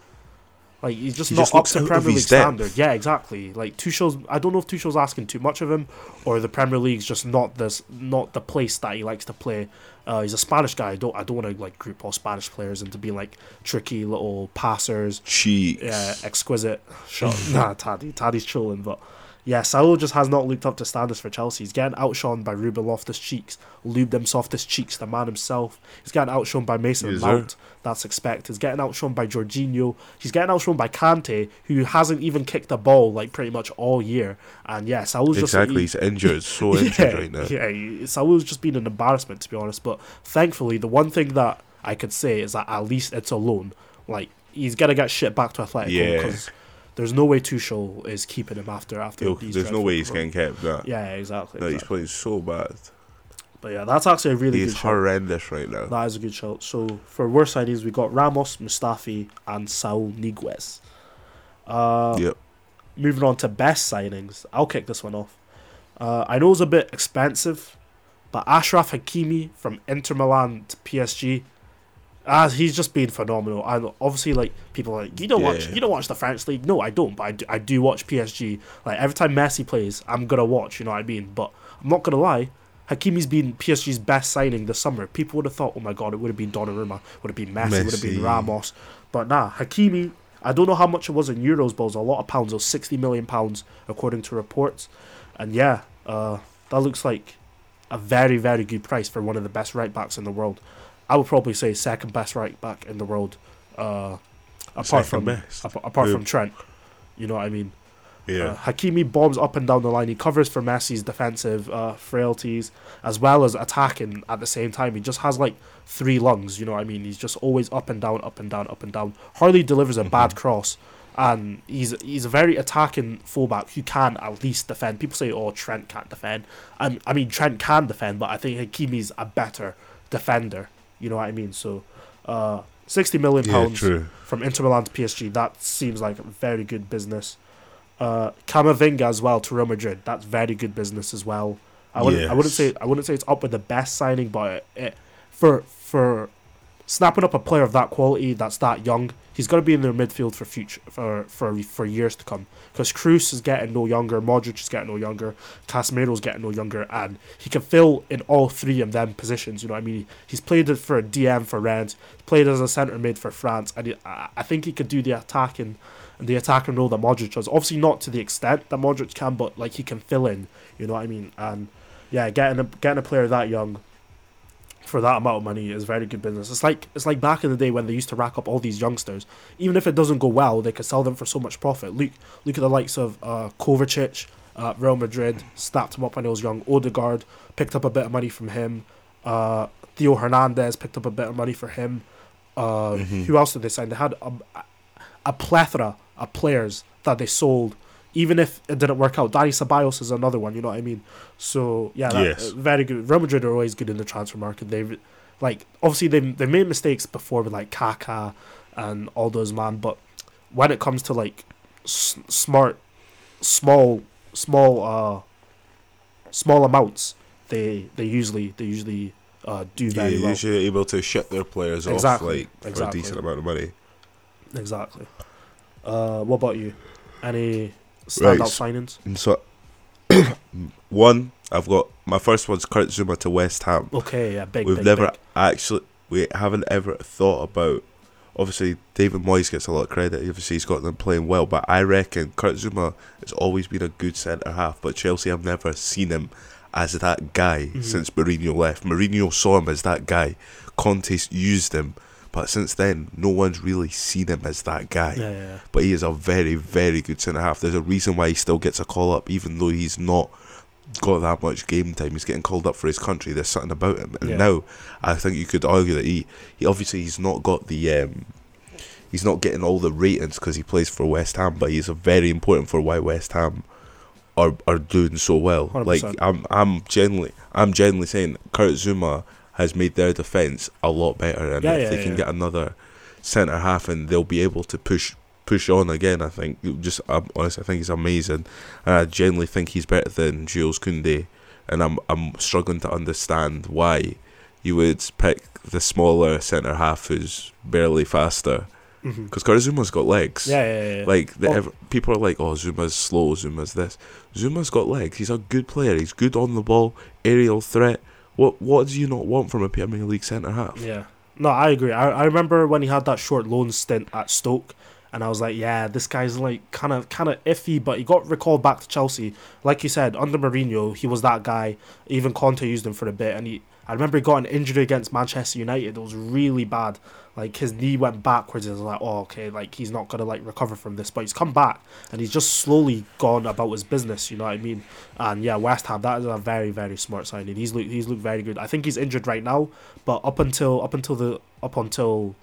Speaker 1: Like he's just
Speaker 2: He
Speaker 1: not
Speaker 2: just
Speaker 1: up to Premier League
Speaker 2: depth.
Speaker 1: standard. Yeah, exactly. Like Tuchel's. I don't know if Tuchel's asking too much of him, or the Premier League's just not this, not the place that he likes to play. Uh, he's a Spanish guy. I don't. I don't want to like group all Spanish players into being like tricky little passers
Speaker 2: cheeks.
Speaker 1: yeah, exquisite shot. <laughs> nah, Taddy. Taddy's trolling, but yeah, Saul just has not looked up to standards for Chelsea. He's getting outshone by Ruben Loftus Cheeks, lubed them softest cheeks, the man himself. He's getting outshone by Mason
Speaker 2: Yes, sir.
Speaker 1: Mount. That's expected. He's getting outshone by Jorginho. He's getting outshone by Kante, who hasn't even kicked a ball like pretty much all year. And yeah, Saul's just
Speaker 2: Exactly,
Speaker 1: he-
Speaker 2: he's injured, so <laughs> injured right now.
Speaker 1: yeah, Saul's just been an embarrassment to be honest. But thankfully, the one thing that I could say is that at least it's a loan. Like he's gonna get shit back to Atletico
Speaker 2: Yeah.
Speaker 1: There's no way Tuchel is keeping him after after.
Speaker 2: Yo,
Speaker 1: these
Speaker 2: there's no way he's getting kept. Nah.
Speaker 1: Yeah, exactly.
Speaker 2: No, he's playing so bad.
Speaker 1: But yeah, that's actually a really
Speaker 2: He's
Speaker 1: good
Speaker 2: horrendous right now.
Speaker 1: That is a good shout. So for worst signings, we got Ramos, Mustafi, and Saul Niguez. Uh,
Speaker 2: Yep.
Speaker 1: moving on to best signings, I'll kick this one off. Uh, I know it's a bit expensive, but Ashraf Hakimi from Inter Milan to PSG, uh, he's just been phenomenal. And obviously, like people are like you don't watch
Speaker 2: Yeah.
Speaker 1: you don't watch the French league. No, I don't. But I do, I do watch PSG. Like every time Messi plays, I'm gonna watch. You know what I mean? But I'm not gonna lie. Hakimi's been PSG's best signing this summer. People would have thought, oh my god, it would have been Donnarumma, would have been Messi, would have been Ramos. But nah, Hakimi, I don't know how much it was in euros, but it was a lot of pounds. It was 60 million pounds, according to reports. And yeah, uh, that looks like a very, very good price for one of the best right backs in the world. I would probably say second best right back in the world, uh, apart
Speaker 2: Second
Speaker 1: from
Speaker 2: best?
Speaker 1: apart
Speaker 2: Who?
Speaker 1: from Trent. You know what I mean?
Speaker 2: Yeah.
Speaker 1: Uh, Hakimi bombs up and down the line. He covers for Messi's defensive uh, frailties as well as attacking at the same time. He just has like three lungs. You know what I mean? He's just always up and down, up and down, up and down. Hardly delivers a bad cross, and he's he's a very attacking fullback who can at least defend. People say, "Oh, Trent can't defend." I I mean, Trent can defend, but I think Hakimi's a better defender. You know what I mean? So, uh, sixty million pounds
Speaker 2: true.
Speaker 1: from Inter Milan to PSG. That seems like very good business. Uh, Camavinga as well to Real Madrid. That's very good business as well. I wouldn't. I wouldn't say. I wouldn't say it's up with the best signing, but it, it, for for snapping up a player of that quality, that's that young, he's going to be in their midfield for future for for for years to come. Because Kroos is getting no younger, Modric is getting no younger, Casemiro's getting no younger, and he can fill in all three of them positions. You know what I mean? He's played it for a DM for Rennes, played as a centre mid for France, and he, I I think he could do the attacking and the attacking role that Modric does. Obviously, not to the extent that Modric can, but like he can fill in. You know what I mean? And yeah, getting a getting a player that young for that amount of money is very good business. It's like it's like back in the day when they used to rack up all these youngsters. Even if it doesn't go well, they could sell them for so much profit. Look look at the likes of uh, Kovacic, uh, Real Madrid snapped him up when he was young. Odegaard picked up a bit of money from him. Uh, Theo Hernandez picked up a bit of money for him. Uh,
Speaker 2: Mhm.
Speaker 1: Who else did they sign? They had a, a plethora of players that they sold, even if it didn't work out. Dani Ceballos is another one. You know what I mean? So yeah, that,
Speaker 2: Yes.
Speaker 1: uh, very good. Real Madrid are always good in the transfer market. They like obviously they they made mistakes before with like Kaká and all those man, but when it comes to like s- smart, small, small, uh, small amounts, they they usually they usually uh do
Speaker 2: Yeah,
Speaker 1: very well.
Speaker 2: usually able to ship their players
Speaker 1: Exactly,
Speaker 2: off like for
Speaker 1: exactly.
Speaker 2: a decent amount of money.
Speaker 1: Exactly. Uh, what about you? Any standout
Speaker 2: Right.
Speaker 1: signings?
Speaker 2: So, <clears throat> one, I've got my first one's Kurt Zouma to West Ham.
Speaker 1: Okay, yeah, big.
Speaker 2: We've
Speaker 1: big,
Speaker 2: never
Speaker 1: big.
Speaker 2: actually, we haven't ever thought about. Obviously, David Moyes gets a lot of credit. Obviously, he's got them playing well, but I reckon Kurt Zouma has always been a good centre half. But Chelsea have never seen him as that guy
Speaker 1: Mhm.
Speaker 2: since Mourinho left. Mourinho saw him as that guy. Conte used him, but since then, no one's really seen him as that guy.
Speaker 1: Yeah, yeah, yeah.
Speaker 2: but he is a very, very good centre half. There's a reason why he still gets a call up, even though he's not got that much game time. He's getting called up for his country. There's something about him, and now I think you could argue that he, he obviously he's not got the um, he's not getting all the ratings because he plays for West Ham, but he's a very important for why West Ham are are doing so well. Like
Speaker 1: 100%.
Speaker 2: I'm I'm genuinely I'm genuinely saying Kurt Zouma has made their defence a lot better, and
Speaker 1: Yeah,
Speaker 2: if
Speaker 1: yeah,
Speaker 2: they can get another centre half, and they'll be able to push push on again. I think just um, honestly, I think he's amazing, and I genuinely think he's better than Jules Koundé, and I'm I'm struggling to understand why you would pick the smaller centre half who's barely faster because Kurt Zouma's got legs.
Speaker 1: Yeah, yeah, yeah.
Speaker 2: Like the
Speaker 1: Oh.
Speaker 2: ev- people are like, oh, Zouma's slow, Zouma's this. Zouma's got legs. He's a good player. He's good on the ball, aerial threat. What what do you not want from a Premier League centre half?
Speaker 1: Yeah. No, I agree. I, I remember when he had that short loan stint at Stoke, and I was like, yeah, this guy's like kind of kind of iffy, but he got recalled back to Chelsea. Like you said, under Mourinho, he was that guy. Even Conte used him for a bit, and he. I remember he got an injury against Manchester United. It was really bad. Like his knee went backwards. And I was like, oh, okay, like he's not gonna like recover from this. But he's come back, and he's just slowly gone about his business. You know what I mean? And yeah, West Ham. That is a very very smart signing. He's look he's looked very good. I think he's injured right now, but up until up until the up until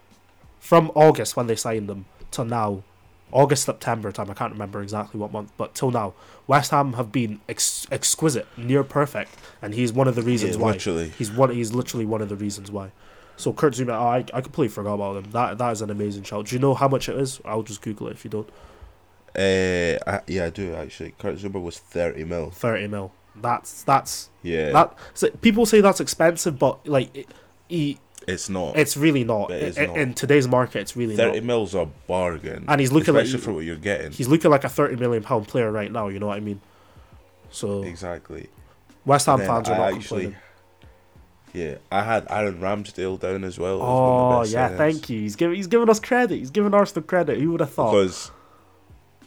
Speaker 1: from August when they signed him till now, August September time. I can't remember exactly what month, but till now, West Ham have been ex- exquisite, near perfect, and he's one of the reasons
Speaker 2: Yeah,
Speaker 1: why.
Speaker 2: literally.
Speaker 1: He's one. He's literally one of the reasons why. So Kurt Zouma, oh, I I completely forgot about him. That that is an amazing shout. Do you know how much it is? I'll just Google it if you don't.
Speaker 2: Uh, I, yeah, I do actually. Kurt Zouma was thirty mil.
Speaker 1: Thirty mil. That's that's
Speaker 2: Yeah,
Speaker 1: that. So people say that's expensive, but like, it, he,
Speaker 2: it's not.
Speaker 1: it's really not.
Speaker 2: It is
Speaker 1: In-
Speaker 2: not.
Speaker 1: In today's market, it's really
Speaker 2: Thirty
Speaker 1: not.
Speaker 2: mil's a bargain,
Speaker 1: And he's looking like-
Speaker 2: especially for what you're getting.
Speaker 1: He's looking like a thirty million pound player right now. You know what I mean? So
Speaker 2: Exactly.
Speaker 1: West Ham fans are
Speaker 2: I
Speaker 1: not
Speaker 2: actually-
Speaker 1: complaining.
Speaker 2: Yeah, I had Aaron Ramsdale down as well. as
Speaker 1: Oh
Speaker 2: best
Speaker 1: yeah,
Speaker 2: signings.
Speaker 1: thank you. He's giving he's giving us credit. He's giving Arsenal credit. Who would have thought?
Speaker 2: Because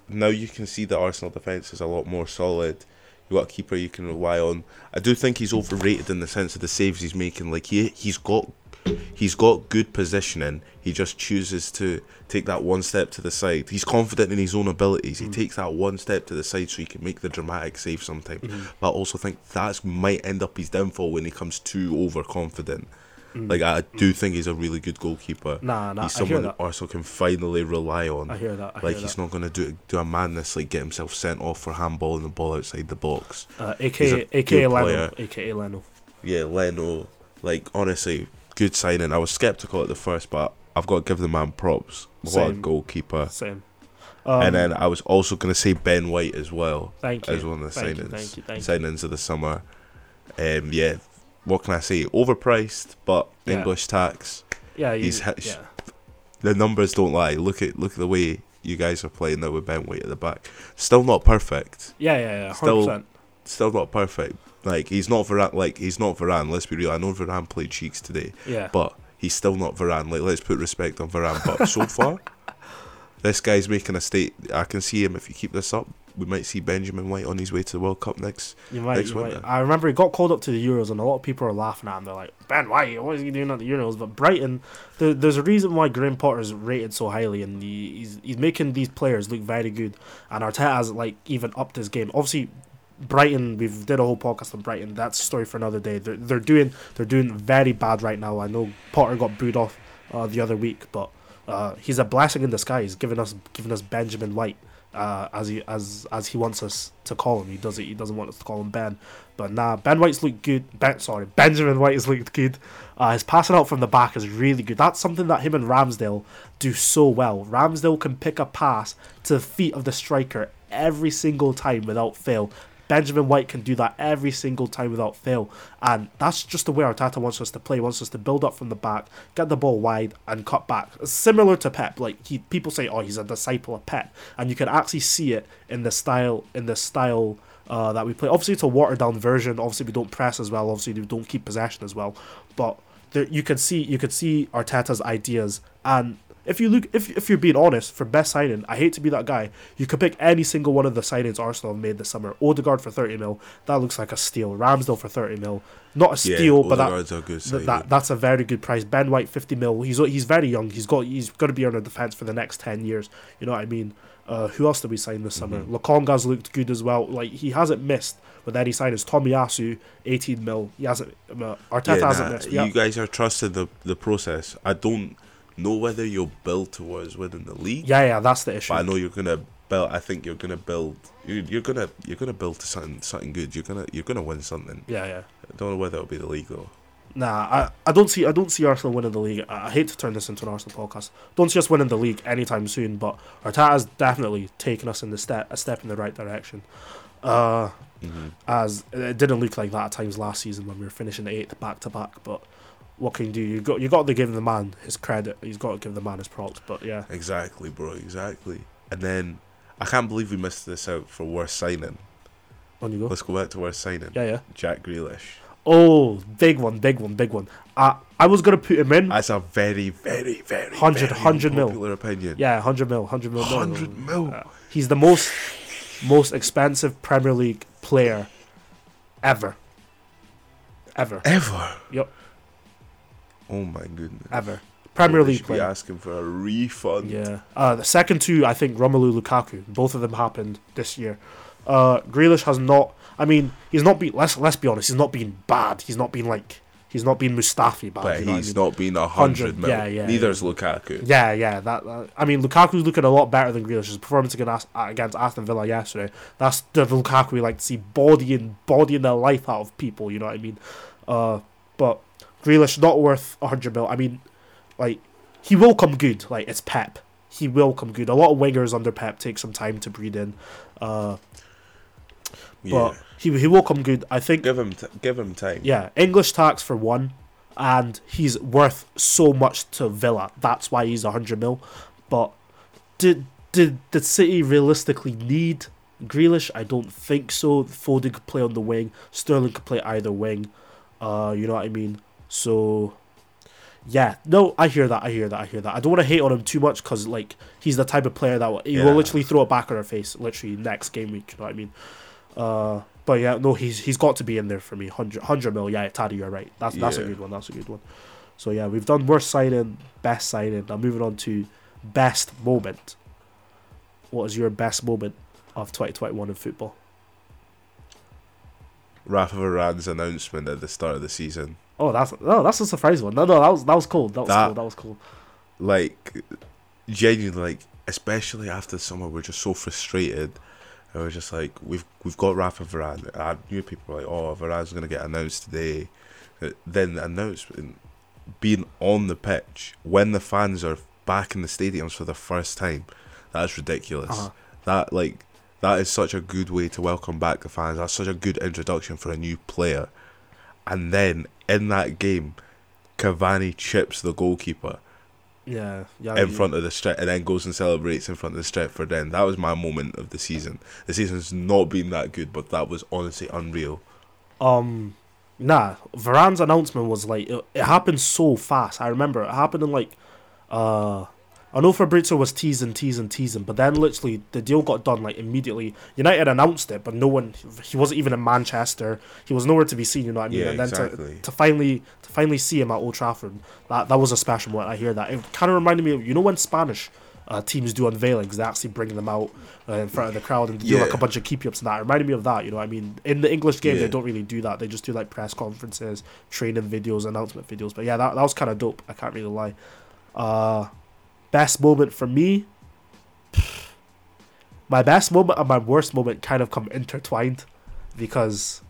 Speaker 2: now you can see the Arsenal defence is a lot more solid. You got a keeper you can rely on. I do think he's overrated in the sense of the saves he's making. Like he he's got he's got good positioning. He just chooses to take that one step to the side. He's confident in his own abilities. He mm. takes that one step to the side so he can make the dramatic save sometimes. Mm-hmm. But I also think that might end up his downfall when he comes too overconfident. Mm. Like I do think he's a really good goalkeeper.
Speaker 1: Nah, nah,
Speaker 2: he's
Speaker 1: I hear
Speaker 2: someone
Speaker 1: that.
Speaker 2: Arsenal can finally rely on.
Speaker 1: I hear that. I
Speaker 2: Like
Speaker 1: hear
Speaker 2: he's
Speaker 1: that.
Speaker 2: not gonna do do a madness like get himself sent off for handball and the ball outside the box.
Speaker 1: Uh, AKA AKA Leno. AKA Leno.
Speaker 2: Yeah, Leno. Like honestly, good signing. I was skeptical at the first, but I've got to give the man props. What a goalkeeper!
Speaker 1: Same. Um,
Speaker 2: and then I was also gonna say Ben White as well
Speaker 1: thank you.
Speaker 2: as one of the
Speaker 1: thank
Speaker 2: signings.
Speaker 1: you. Thank you. Thank you.
Speaker 2: signings of the summer. Um, yeah. What can I say? Overpriced, but
Speaker 1: Yeah.
Speaker 2: English tax.
Speaker 1: Yeah, you,
Speaker 2: he's
Speaker 1: yeah.
Speaker 2: The numbers don't lie. Look at look at the way you guys are playing now with Ben White at the back. Still not perfect.
Speaker 1: Yeah, yeah, yeah. Hundred
Speaker 2: Still- still not perfect. Like he's not Varane. Like he's not Varane. Let's be real. I know Varane played cheeks today,
Speaker 1: Yeah.
Speaker 2: but he's still not Varane. Like let's put respect on Varane. But so <laughs> far, this guy's making a state. I can see him if you keep this up, we might see Benjamin White on his way to the World Cup next.
Speaker 1: You might,
Speaker 2: Next
Speaker 1: you might. I remember he got called up to the Euros, and a lot of people are laughing at him. They're like, Ben White, what is he doing at the Euros? But Brighton, there, there's a reason why Graham Potter's rated so highly, and he, he's he's making these players look very good. And Arteta has like even upped his game. Obviously, Brighton, we've did a whole podcast on Brighton. That's a story for another day. They're they're doing they're doing very bad right now. I know Potter got booed off uh, the other week, but uh, he's a blessing in disguise, giving us giving us Benjamin White uh, as he as as he wants us to call him. He does it. He doesn't want us to call him Ben. But nah, Ben White's looked good. Ben, sorry, Benjamin White has looked good. Uh, his passing out from the back is really good. That's something that him and Ramsdale do so well. Ramsdale can pick a pass to the feet of the striker every single time without fail. Benjamin White can do that every single time without fail. And that's just the way Arteta wants us to play. He wants us to build up from the back, get the ball wide, and cut back. Similar to Pep. Like he people say, oh, he's a disciple of Pep. And you can actually see it in the style in the style uh, that we play. Obviously it's a watered down version. Obviously we don't press as well. Obviously we don't keep possession as well. But there, you can see you can see Arteta's ideas and if you look if, if you're being honest for best signing I hate to be that guy. You could pick any single one of the signings Arsenal have made this summer. Odegaard for 30 mil. That looks like a steal. Ramsdale for 30 mil. Not a steal
Speaker 2: yeah,
Speaker 1: but that, th- that that's a very good price. Ben White 50 mil. He's he's very young. He's got he's going to be on a defense for the next 10 years. You know what I mean? Uh, who else did we sign this summer?
Speaker 2: Mhm.
Speaker 1: Lokonga's looked good as well. Like he hasn't missed with any signings. Tomiyasu 18 mil. He hasn't uh, Arteta
Speaker 2: yeah,
Speaker 1: hasn't missed yeah.
Speaker 2: you guys are trusting the the process. I don't know whether you'll build towards winning the league,
Speaker 1: yeah yeah that's the issue
Speaker 2: but I know you're gonna build. I think you're gonna build. You're, you're gonna you're gonna build to something something good. You're gonna you're gonna win something.
Speaker 1: yeah yeah
Speaker 2: I don't know whether it'll be the league though.
Speaker 1: Nah, I, I don't see I don't see Arsenal winning the league. I, I hate to turn this into an Arsenal podcast. Don't see us winning the league anytime soon. But Arteta's definitely taken us in the step a step in the right direction. Uh,
Speaker 2: hmm
Speaker 1: as it didn't look like that at times last season when we were finishing eighth back to back. But what can you do? You got you got to give the man his credit. He's got to give the man his props. But yeah,
Speaker 2: Exactly, bro. Exactly. And then I can't believe we missed this out for worst signing.
Speaker 1: on you go.
Speaker 2: Let's go back to worst signing.
Speaker 1: Yeah, yeah.
Speaker 2: Jack Grealish.
Speaker 1: Oh, big one, big one, big one. I I was gonna put him in.
Speaker 2: That's a very, very, very
Speaker 1: 100
Speaker 2: very
Speaker 1: 100 mil.
Speaker 2: popular opinion.
Speaker 1: Yeah, hundred mil, hundred mil.
Speaker 2: 100 mil.
Speaker 1: Uh, he's the most most expensive Premier League player ever. Ever.
Speaker 2: Ever.
Speaker 1: Yep.
Speaker 2: Oh my goodness.
Speaker 1: Ever. Premier League
Speaker 2: should be
Speaker 1: player.
Speaker 2: asking for a refund.
Speaker 1: Yeah. Uh, the second two, I think, Romelu Lukaku. Both of them happened this year. Uh, Grealish has not. I mean, he's not been. Let's let's be honest. He's not been bad. He's not been like. He's not been Mustafi bad.
Speaker 2: But
Speaker 1: you know what I
Speaker 2: he's
Speaker 1: mean?
Speaker 2: not been a hundred
Speaker 1: yeah, yeah,
Speaker 2: Neither
Speaker 1: yeah.
Speaker 2: is Lukaku.
Speaker 1: Yeah, yeah. That, that I mean, Lukaku's looking a lot better than Grealish. His performance against against Aston Villa yesterday. That's the Lukaku we like to see bodying bodying the life out of people. You know what I mean? Uh, but Grealish not worth hundred mil. I mean, like he will come good. Like it's Pep. He will come good. A lot of wingers under Pep take some time to breed in. Uh,
Speaker 2: Yeah.
Speaker 1: but he he will come good. I think
Speaker 2: give him t- give him time.
Speaker 1: yeah, English tax for one, and he's worth so much to Villa. That's why he's a hundred mil. But did did did City realistically need Grealish? I don't think so. Foden could play on the wing. Sterling could play either wing. Uh, you know what I mean. So, yeah, no, I hear that. I hear that. I hear that. I don't want to hate on him too much because like he's the type of player that will, he
Speaker 2: Yeah.
Speaker 1: will literally throw it back on our face literally next game week. You know what I mean? Uh, but yeah, no, he's he's got to be in there for me. 100, 100 mil. Yeah, Taddy, you're right. That's that's a good one. That's a good one. So yeah, we've done worst signing, best signing. Now moving on to best moment. What is your best moment of 2021 in football?
Speaker 2: Rafa Varane's announcement at the start of the season.
Speaker 1: Oh, that's no, that's a surprise one. No, no, that was that was cool. That was
Speaker 2: That-
Speaker 1: cool. That was cool.
Speaker 2: Like genuinely like especially after summer we're just so frustrated. And we're just like we've we've got Rafa Varane. I knew people were like, Oh, Varane's gonna get announced today. Uh, Then the announcement being on the pitch when the fans are back in the stadiums for the first time, that's ridiculous.
Speaker 1: Uh-huh.
Speaker 2: That like that is such a good way to welcome back the fans. That's such a good introduction for a new player. And then in that game, Cavani chips the goalkeeper
Speaker 1: Yeah, yeah.
Speaker 2: in front of the strip and then goes and celebrates in front of the strip for then. That was my moment of the season. The season's not been that good, but that was honestly unreal.
Speaker 1: Um, nah. Varane's announcement was like it, it happened so fast. I remember it happened in like, uh, I know Fabrizio was teasing, teasing, teasing, but then literally the deal got done like immediately. United announced it, but no one. He wasn't even in Manchester. He was nowhere to be seen. You know what I mean?
Speaker 2: Yeah,
Speaker 1: and then
Speaker 2: exactly.
Speaker 1: to, to finally to finally see him at Old Trafford, that that was a special moment. I hear that. It kind of reminded me of you know when Spanish. Uh, teams do unveilings, they actually bring them out uh, in front of the crowd and do like a bunch of keep ups and that. It reminded me of that, you know what I mean? In the English game, they don't really do that. They just do like press conferences, training videos, announcement videos. But yeah, that, that was kind of dope. I can't really lie. Uh, best moment for me. <sighs> My best moment and my worst moment kind of come intertwined because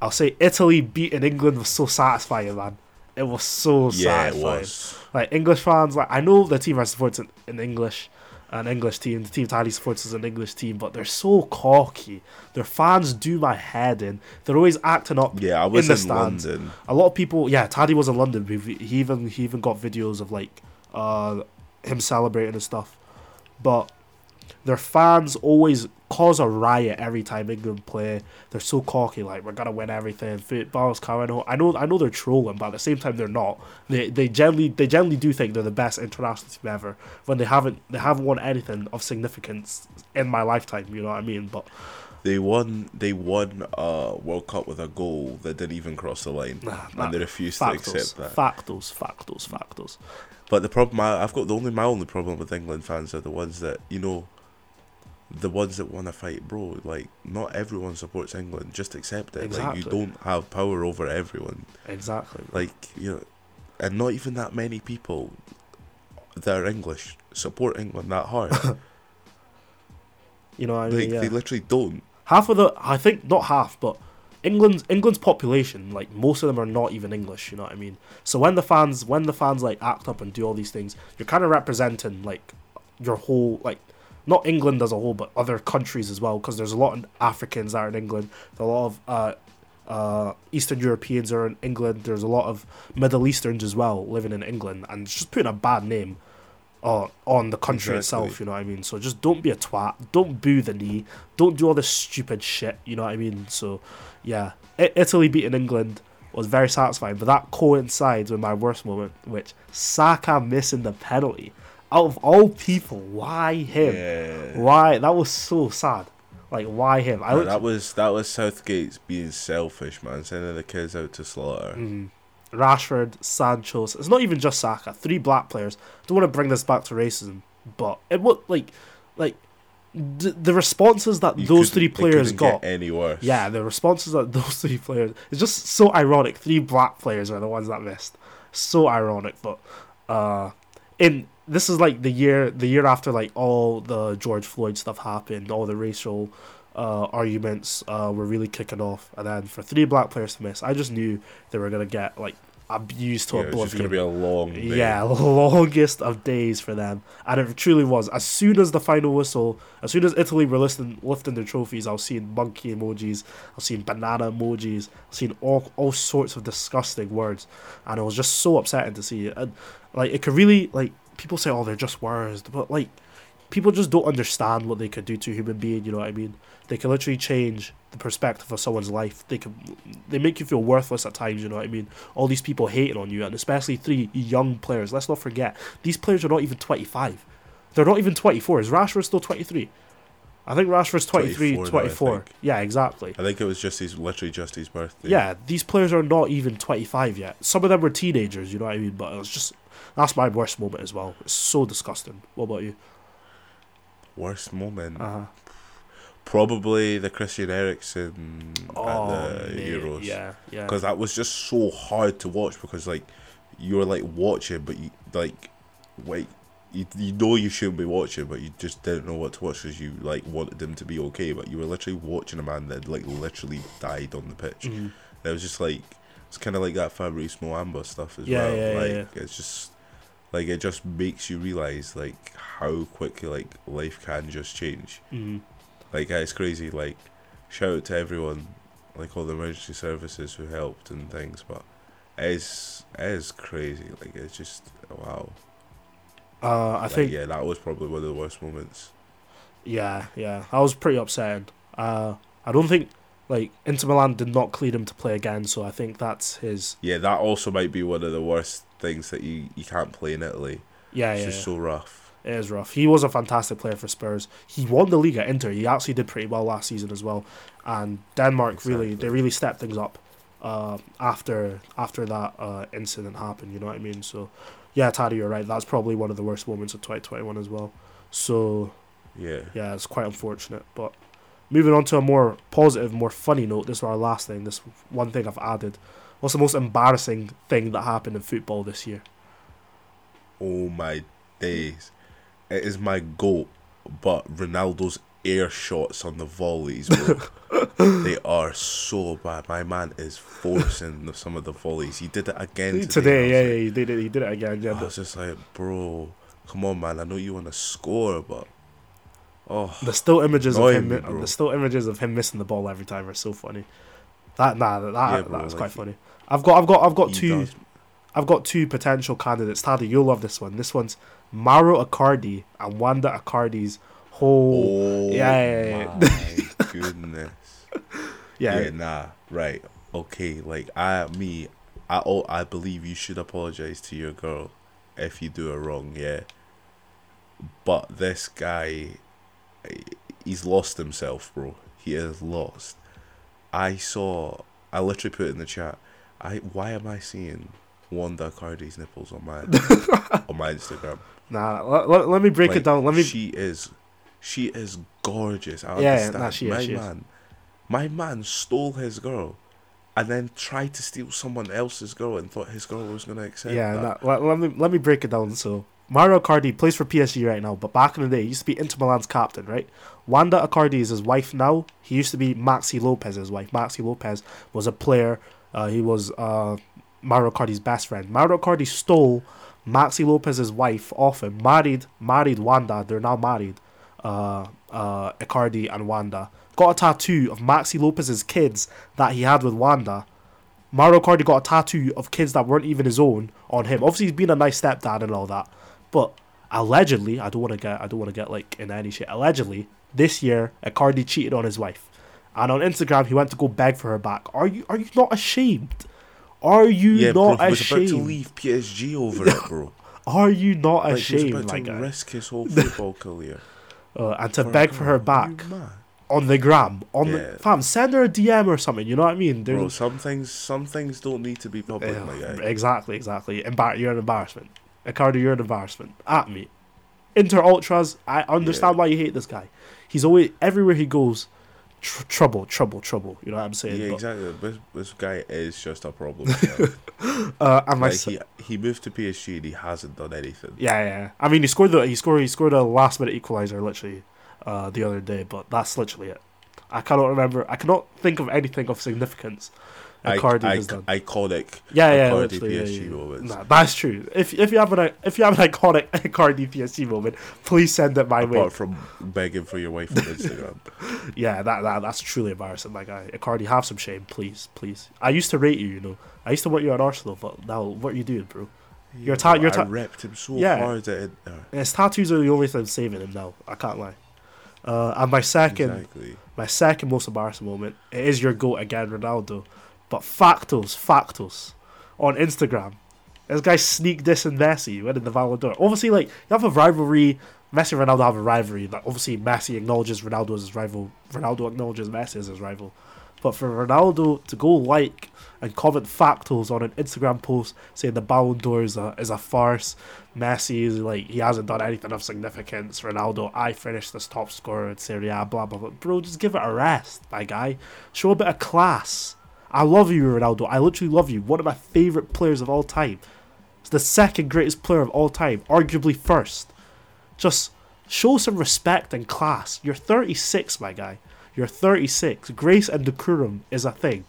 Speaker 1: I'll say Italy beating England was so satisfying, man. It was so
Speaker 2: Yeah, it
Speaker 1: satisfying.
Speaker 2: was.
Speaker 1: Like English fans, like I know the team I support in, in English, an English team. The team Taddy supports is an English team, but they're so cocky. Their fans do my head in. They're always acting up
Speaker 2: Yeah, I was
Speaker 1: in
Speaker 2: in,
Speaker 1: stands.
Speaker 2: London.
Speaker 1: a lot of people yeah Taddy was in London he he even he even got videos of like uh him celebrating and stuff. But their fans always cause a riot every time England play. They're so cocky like we're gonna win everything. Football's coming I know I know they're trolling but at the same time they're not. They they generally they generally do think they're the best international team ever when they haven't they haven't won anything of significance in my lifetime you know what I mean? But
Speaker 2: They won. They won a World Cup with a goal that didn't even cross the line,
Speaker 1: nah,
Speaker 2: and they refused to
Speaker 1: factos
Speaker 2: accept that.
Speaker 1: factos factos factos
Speaker 2: But the problem, I, I've got the only my only problem with England fans are the ones that you know, the ones that want to fight, bro. Like not everyone supports England. Just accept it. Like you don't have power over everyone.
Speaker 1: exactly
Speaker 2: Like you know, and not even that many people that are English support England that hard. <laughs>
Speaker 1: you know I
Speaker 2: like
Speaker 1: mean yeah.
Speaker 2: they literally don't.
Speaker 1: half of the I think not half, but England's England's population, like most of them are not even English, you know what I mean? So when the fans when the fans like act up and do all these things, you're kind of representing like your whole like not England as a whole, but other countries as well, because there's a lot of Africans that are in England. There's a lot of uh, uh, Eastern Europeans are in England. There's a lot of Middle Easterns as well living in England, and it's just putting a bad name uh, on the country
Speaker 2: Exactly.
Speaker 1: itself. You know what I mean? So just don't be a twat. Don't boo the knee. Don't do all this stupid shit. You know what I mean? So yeah, I- Italy beating England was very satisfying, but that coincides with my worst moment, which Saka missing the penalty. Out of all people, why him?
Speaker 2: Yeah.
Speaker 1: Why? That was so sad. Like why him? I
Speaker 2: No, that was that was Southgate's being selfish, man, sending the kids out to slaughter.
Speaker 1: Mm. Rashford, Sancho. It's not even just Saka. Three black players. Don't want to bring this back to racism, but it would like, like, the, the responses that
Speaker 2: You
Speaker 1: those three players got.
Speaker 2: get any worse.
Speaker 1: Yeah, the responses that those three players. It's just so ironic. Three black players are the ones that missed. So ironic, but uh, in this is like the year the year after like all the George Floyd stuff happened, all the racial uh, arguments uh, were really kicking off, and then for three black players to miss, I just knew they were gonna get like abused to
Speaker 2: Yeah, it was just
Speaker 1: oblivion.
Speaker 2: gonna be a long day.
Speaker 1: Yeah, <laughs> longest of days for them, and it truly was. As soon as the final whistle, as soon as Italy were lifting, lifting their trophies, I was seeing monkey emojis, I was seeing banana emojis, I was seeing all all sorts of disgusting words, and it was just so upsetting to see. And like, it could really like people say, "Oh, they're just words," but like, people just don't understand what they could do to a human being. You know what I mean? They can literally change the perspective of someone's life. They can, they make you feel worthless at times. You know what I mean? All these people hating on you, and especially three young players. Let's not forget these players are not even twenty five. They're not even twenty four. Is Rashford still twenty three? I think Rashford's 23,
Speaker 2: 24
Speaker 1: 24.
Speaker 2: think.
Speaker 1: Yeah, exactly.
Speaker 2: I think it was just his literally just his birthday.
Speaker 1: Yeah, these players are not even 25 yet. Some of them were teenagers, you know what I mean? But it was just that's my worst moment as well. It's so disgusting. What about you?
Speaker 2: Worst moment.
Speaker 1: Uh-huh.
Speaker 2: Probably the Christian Eriksen
Speaker 1: Oh,
Speaker 2: at the
Speaker 1: mate,
Speaker 2: Euros.
Speaker 1: yeah, yeah.
Speaker 2: Because that was just so hard to watch because like you were like watching, but you like wait. You, you know you shouldn't be watching, but you just didn't know what to watch because you like wanted them to be okay. But you were literally watching a man that like literally died on the pitch. And it was just like it's kind of like that Fabrice Muamba stuff as
Speaker 1: Yeah,
Speaker 2: well.
Speaker 1: yeah,
Speaker 2: like
Speaker 1: yeah.
Speaker 2: it's just like it just makes you realize like how quickly like life can just change.
Speaker 1: Mhm.
Speaker 2: Like it's crazy. Like shout out to everyone, like all the emergency services who helped and things. But it is it is crazy. Like it's just wow.
Speaker 1: Uh, I
Speaker 2: Like,
Speaker 1: think
Speaker 2: yeah, that was probably one of the worst moments.
Speaker 1: Yeah, yeah. I was pretty upset. Uh, I don't think like Inter Milan did not clear him to play again, so I think that's his.
Speaker 2: Yeah, that also might be one of the worst things that you you can't play in Italy.
Speaker 1: Yeah,
Speaker 2: It's
Speaker 1: yeah,
Speaker 2: just
Speaker 1: yeah.
Speaker 2: so rough.
Speaker 1: It is rough. He was a fantastic player for Spurs. He won the league at Inter. He actually did pretty well last season as well. And Denmark really they really stepped things up uh, after after that uh, incident happened. You know what I mean? So yeah, Taddy, you're right. That's probably one of the worst moments of 2021 as well. So
Speaker 2: Yeah.
Speaker 1: yeah, it's quite unfortunate. But moving on to a more positive, more funny note. This is our last thing. This one thing I've added. What's the most embarrassing thing that happened in football this year?
Speaker 2: Oh my days. It is my goat, but Ronaldo's air shots on the volleys, <laughs> they are so bad. My man is forcing the- some of the volleys. He did it again today.
Speaker 1: Today, yeah,
Speaker 2: was
Speaker 1: yeah, he did it. He did it again. Yeah,
Speaker 2: I was just like, bro, come on, man. I know you want to score, but oh,
Speaker 1: The still images of him,
Speaker 2: me,
Speaker 1: the still images of him missing the ball every time are so funny. That nah, that,
Speaker 2: Yeah, bro,
Speaker 1: that's
Speaker 2: like,
Speaker 1: quite funny. I've got, I've got, I've got two,
Speaker 2: does-
Speaker 1: I've got two potential candidates. Taddy, you'll love this one. This one's Mauro Icardi and Wanda Icardi's whole,
Speaker 2: Oh,
Speaker 1: yeah, yeah, yeah.
Speaker 2: my <laughs> goodness.
Speaker 1: yeah,
Speaker 2: Yeah. nah, right. Okay, like I, me, I, oh, I believe you should apologize to your girl if you do her wrong. Yeah. But this guy, he's lost himself, bro. He is lost. I saw. I literally put it in the chat. I why am I seeing Wanda Cardi's nipples on my <laughs> on my Instagram?
Speaker 1: Nah, let, let, let me break it down. Let me.
Speaker 2: She is, she is gorgeous. I
Speaker 1: Yeah,
Speaker 2: understand.
Speaker 1: nah, she is,
Speaker 2: my
Speaker 1: she is.
Speaker 2: man, my man stole his girl, and then tried to steal someone else's girl and thought his girl was gonna accept
Speaker 1: yeah,
Speaker 2: that.
Speaker 1: nah, let, let me let me break it down. So Mario Icardi plays for PSG right now, but back in the day, he used to be Inter Milan's captain, right? Wanda Icardi is his wife now. He used to be Maxi Lopez's wife. Maxi Lopez was a player. Uh, he was uh, Mario Cardi's best friend. Mario Cardi stole Maxi Lopez's wife off him. Married, married Wanda. They're now married. Uh, uh, Icardi and Wanda got a tattoo of Maxi Lopez's kids that he had with Wanda. Mario Cardi got a tattoo of kids that weren't even his own on him. Obviously, he's been a nice stepdad and all that, but allegedly, I don't want to get, I don't want to get like in any shit. Allegedly, this year, Icardi cheated on his wife, and on Instagram, he went to go beg for her back. Are you, are you not ashamed? Are you
Speaker 2: Yeah, bro,
Speaker 1: not
Speaker 2: he was about to leave PSG over it, bro. <laughs>
Speaker 1: Are you not
Speaker 2: like he was
Speaker 1: ashamed,
Speaker 2: about to risk his whole <laughs> football career
Speaker 1: Uh, and to
Speaker 2: for
Speaker 1: beg for her
Speaker 2: girl. Are you
Speaker 1: back on the gram, on
Speaker 2: Yeah.
Speaker 1: the fam, send her a DM or something. You know what I mean?
Speaker 2: Bro, some things, some things don't need to be public,
Speaker 1: Yeah,
Speaker 2: my guy.
Speaker 1: Exactly, exactly. Embar- you're an embarrassment. Icardi, you're an embarrassment. At me. Inter Ultras, I understand
Speaker 2: Yeah.
Speaker 1: why you hate this guy. He's always, everywhere he goes, tr- trouble, trouble, trouble. You know what I'm saying?
Speaker 2: Yeah,
Speaker 1: But,
Speaker 2: exactly. This, this guy is just a problem. <laughs> <laughs>
Speaker 1: Uh, and
Speaker 2: like he, he moved to PSG and he hasn't done anything.
Speaker 1: yeah, yeah, yeah. I mean, he scored the, he scored, he scored a last minute equalizer literally, uh, the other day, but that's literally it. I cannot remember, I cannot think of anything of significance Icardi
Speaker 2: I,
Speaker 1: has done.
Speaker 2: iconic.
Speaker 1: Yeah, yeah, literally,
Speaker 2: PSG
Speaker 1: yeah, yeah.
Speaker 2: moments.
Speaker 1: Nah, that's true. If if you have an if you have an iconic <laughs> Icardi PSG moment, please send it my way.
Speaker 2: Apart from begging for your wife on Instagram. <laughs>
Speaker 1: Yeah, that, that that's truly embarrassing, my guy. Icardi, have some shame, please, please. I used to rate you, you know. I used to want you at Arsenal, but now what are you doing, bro? Your ta- your
Speaker 2: I
Speaker 1: ta-
Speaker 2: repped him so
Speaker 1: Yeah.
Speaker 2: hard at Inter.
Speaker 1: His tattoos are the only thing saving him now. I can't lie. Uh, and my second,
Speaker 2: Exactly.
Speaker 1: my second most embarrassing moment it is your goat again, Ronaldo. But factos, factos, on Instagram, this guy sneaked sneak dissing Messi winning the Ballon d'Or. Obviously, like you have a rivalry. Messi and Ronaldo have a rivalry. Like obviously, Messi acknowledges Ronaldo as his rival. Ronaldo acknowledges Messi as his rival. But for Ronaldo to go like and comment factos on an Instagram post saying the Ballon d'Or is a, is a farce, Messi is like he hasn't done anything of significance. Ronaldo, I finished as top scorer in Serie A, blah blah blah. Bro, just give it a rest, my guy. Show a bit of class. I love you, Ronaldo. I literally love you. One of my favorite players of all time. It's the second greatest player of all time, arguably first. Just show some respect and class. You're 36, my guy. You're 36. Grace and decorum is a thing.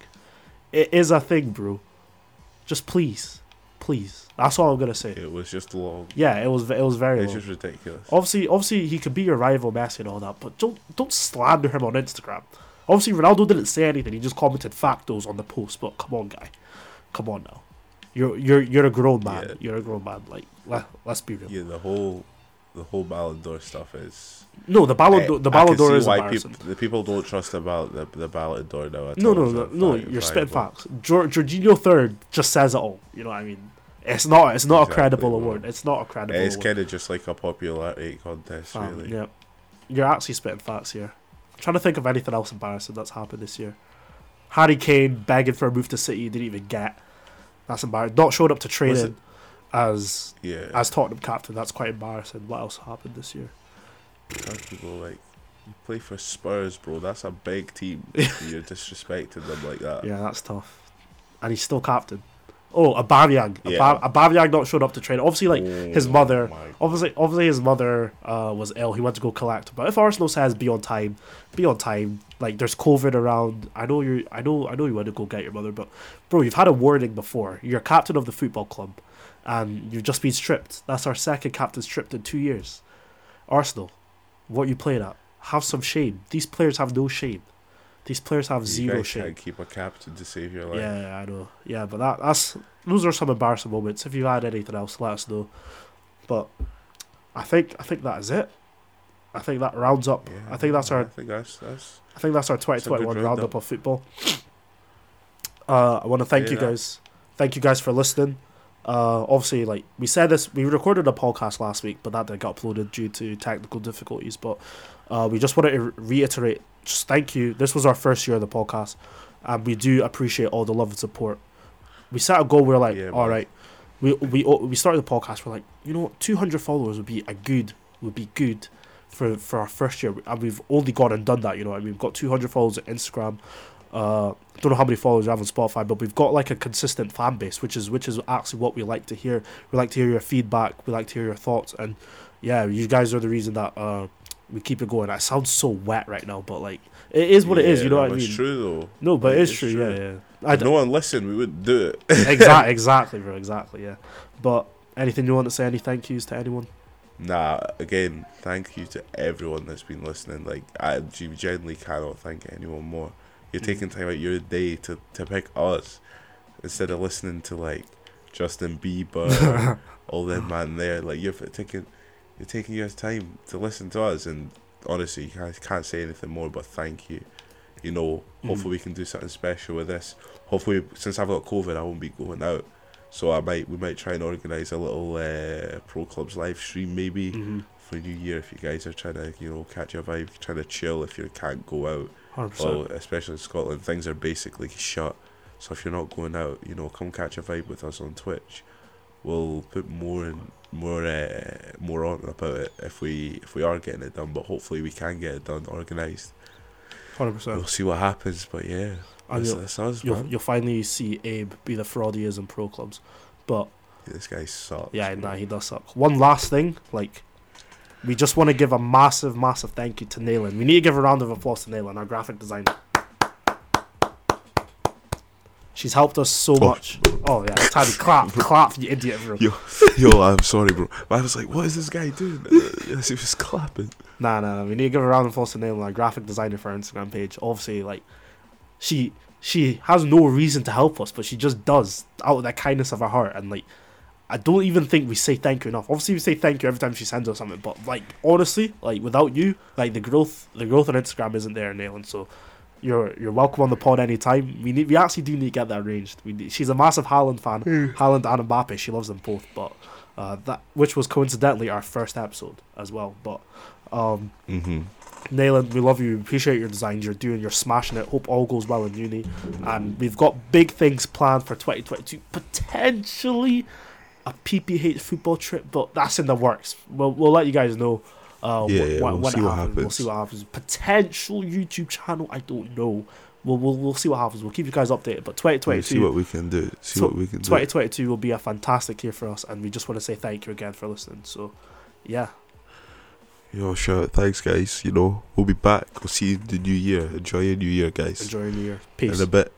Speaker 1: It is a thing, bro. Just please, please. That's all I'm gonna say.
Speaker 2: It was just long.
Speaker 1: Yeah, it was. It was very.
Speaker 2: It's
Speaker 1: long.
Speaker 2: just ridiculous.
Speaker 1: Obviously, obviously, he could be your rival, Messi, and all that, but don't don't slander him on Instagram. Obviously, Ronaldo didn't say anything; he just commented factos on the post. But come on, guy, come on now. You're you're you're a grown man.
Speaker 2: Yeah.
Speaker 1: You're a grown man. Like let let's be real.
Speaker 2: Yeah, the whole, the whole Ballon d'Or stuff is.
Speaker 1: No, the Ballon d'Or, the Ballon d'Or is
Speaker 2: why people, the people don't trust about the the Ballon d'Or now.
Speaker 1: No, no, no, no. You're spitting facts. Jor- Jorginho third just says it all. You know what I mean? It's not. It's not a credible award. It's not a credible.
Speaker 2: It's kind of just like a popularity contest,
Speaker 1: Um,
Speaker 2: really.
Speaker 1: Yeah, you're actually spitting facts here. Trying to think of anything else embarrassing that's happened this year. Harry Kane begging for a move to City, didn't even get. That's embarrassing. Not showing up to training as
Speaker 2: Yeah.
Speaker 1: as Tottenham captain. That's quite embarrassing. What else happened this year?
Speaker 2: People like you play for Spurs, bro. That's a big team. <laughs> You're disrespecting them like that.
Speaker 1: Yeah, that's tough. And he's still captain. Oh, Aubameyang.
Speaker 2: Yeah.
Speaker 1: Aubame- Aubameyang not showed up to train. Obviously, like his
Speaker 2: Oh
Speaker 1: mother- obviously, obviously his mother uh, was ill. He went to go collect. But if Arsenal says be on time, be on time. Like there's COVID around. I know you. I know. I know you want to go get your mother, but bro, you've had a warning before. You're captain of the football club, and you've just been stripped. That's our second captain stripped in two years. Arsenal, what you playing at? Have some shame. These players have no shame. These players have
Speaker 2: You
Speaker 1: zero
Speaker 2: can't keep a captain to save your life.
Speaker 1: Yeah, yeah, I know. Yeah, but that that's those are some embarrassing moments. If you had anything else, let us know. But I think I think that is it. I think that rounds up.
Speaker 2: Yeah,
Speaker 1: I think that's
Speaker 2: I
Speaker 1: our
Speaker 2: think that's that's.
Speaker 1: I think that's our twenty twenty one roundup of football. Uh, I want to thank
Speaker 2: Yeah,
Speaker 1: you guys. Thank you guys for listening. Uh, obviously, like we said this, we recorded a podcast last week, but that didn't get uploaded due to technical difficulties. But uh, we just wanted to reiterate, just thank you. This was our first year of the podcast, and we do appreciate all the love and support. We set a goal. We are like,
Speaker 2: Yeah,
Speaker 1: all right, we we we started the podcast. We're like, you know, two hundred followers would be a good would be good for for our first year, and we've only gone and done that. You know, I mean, we've got two hundred followers on Instagram. Uh, don't know how many followers we have on Spotify, but we've got like a consistent fan base, which is which is actually what we like to hear. We like to hear your feedback. We like to hear your thoughts, and yeah, you guys are the reason that uh we keep it going. That sounds so wet right now, but like it is what it is. You know
Speaker 2: no,
Speaker 1: what I mean?
Speaker 2: It's true though.
Speaker 1: No, but
Speaker 2: It
Speaker 1: it is
Speaker 2: is
Speaker 1: true.
Speaker 2: true.
Speaker 1: Yeah, yeah.
Speaker 2: If no one listened, we wouldn't do it. <laughs> <laughs>
Speaker 1: exactly, exactly, bro. Exactly, yeah. But anything you want to say? Any thank yous to anyone?
Speaker 2: Nah, again, thank you to everyone that's been listening. Like, I genuinely cannot thank anyone more. You're
Speaker 1: Mm.
Speaker 2: taking time out your day to, to pick us instead of listening to like Justin Bieber, <laughs> all them man there. Like you're taking, you're taking your time to listen to us, and honestly, I can't say anything more. But thank you. You know, hopefully
Speaker 1: Mm.
Speaker 2: we can do something special with this. Hopefully, since I've got COVID, I won't be going out. So I might, we might try and organize a little uh, pro clubs live stream maybe
Speaker 1: Mm-hmm.
Speaker 2: for New Year if you guys are trying to, you know, catch a vibe, trying to chill if you can't go out.
Speaker 1: Hundred
Speaker 2: Well, especially in Scotland, things are basically shut. So if you're not going out, you know, come catch a vibe with us on Twitch. We'll put more and more, uh, more on about it if we if we are getting it done. But hopefully we can get it done, organised.
Speaker 1: Hundred percent.
Speaker 2: We'll see what happens. But yeah,
Speaker 1: And
Speaker 2: that's,
Speaker 1: you'll,
Speaker 2: that's us,
Speaker 1: you'll you'll finally see Abe be the fraud he is in pro clubs, but
Speaker 2: This guy sucks.
Speaker 1: yeah, nah, he does suck. One last thing, like. We just want to give a massive, massive thank you to Naylin. We need to give a round of applause to Naylin, our graphic designer. She's helped us so
Speaker 2: Oh.
Speaker 1: much. Oh yeah, Tiny, clap, clap, you idiot, bro.
Speaker 2: Yo, yo, I'm sorry, bro. But I was like, what is this guy doing? Uh, yes, he was clapping.
Speaker 1: Nah, nah, nah. We need to give a round of applause to Nail, our graphic designer for our Instagram page. Obviously, like, she she has no reason to help us, but she just does out of the kindness of her heart. And like, I don't even think we say thank you enough. Obviously, we say thank you every time she sends us something, but like, honestly, like without you, like the growth, the growth on Instagram isn't there, Nail. And so, you're you're welcome on the pod anytime. We need we actually do need to get that arranged. We need, she's a massive Haaland fan, Haaland and Mbappe. She loves them both, but. Uh, that which was coincidentally our first episode as well, but um,
Speaker 2: Mm-hmm.
Speaker 1: Naylin, we love you. We appreciate your designs. You're doing. You're smashing it. Hope all goes well in uni. And we've got big things planned for 2022. Potentially a PPH football trip, but that's in the works. We'll we'll let you guys know. Uh,
Speaker 2: Yeah,
Speaker 1: wh-
Speaker 2: yeah, we'll
Speaker 1: when
Speaker 2: see
Speaker 1: it
Speaker 2: what
Speaker 1: happens. We'll see what happens. Potential YouTube channel. I don't know. We'll we'll, we'll see what happens. We'll keep you guys updated. But
Speaker 2: We'll
Speaker 1: 2022.
Speaker 2: see what we can do. See
Speaker 1: So,
Speaker 2: what we can do.
Speaker 1: 2022 will be a fantastic year for us, and we just want to say thank you again for listening. So, yeah,
Speaker 2: Yo, shout thanks, guys. You know, we'll be back. We'll see you in the new year. Enjoy your new year, guys.
Speaker 1: enjoy your new year. Peace.
Speaker 2: In a bit.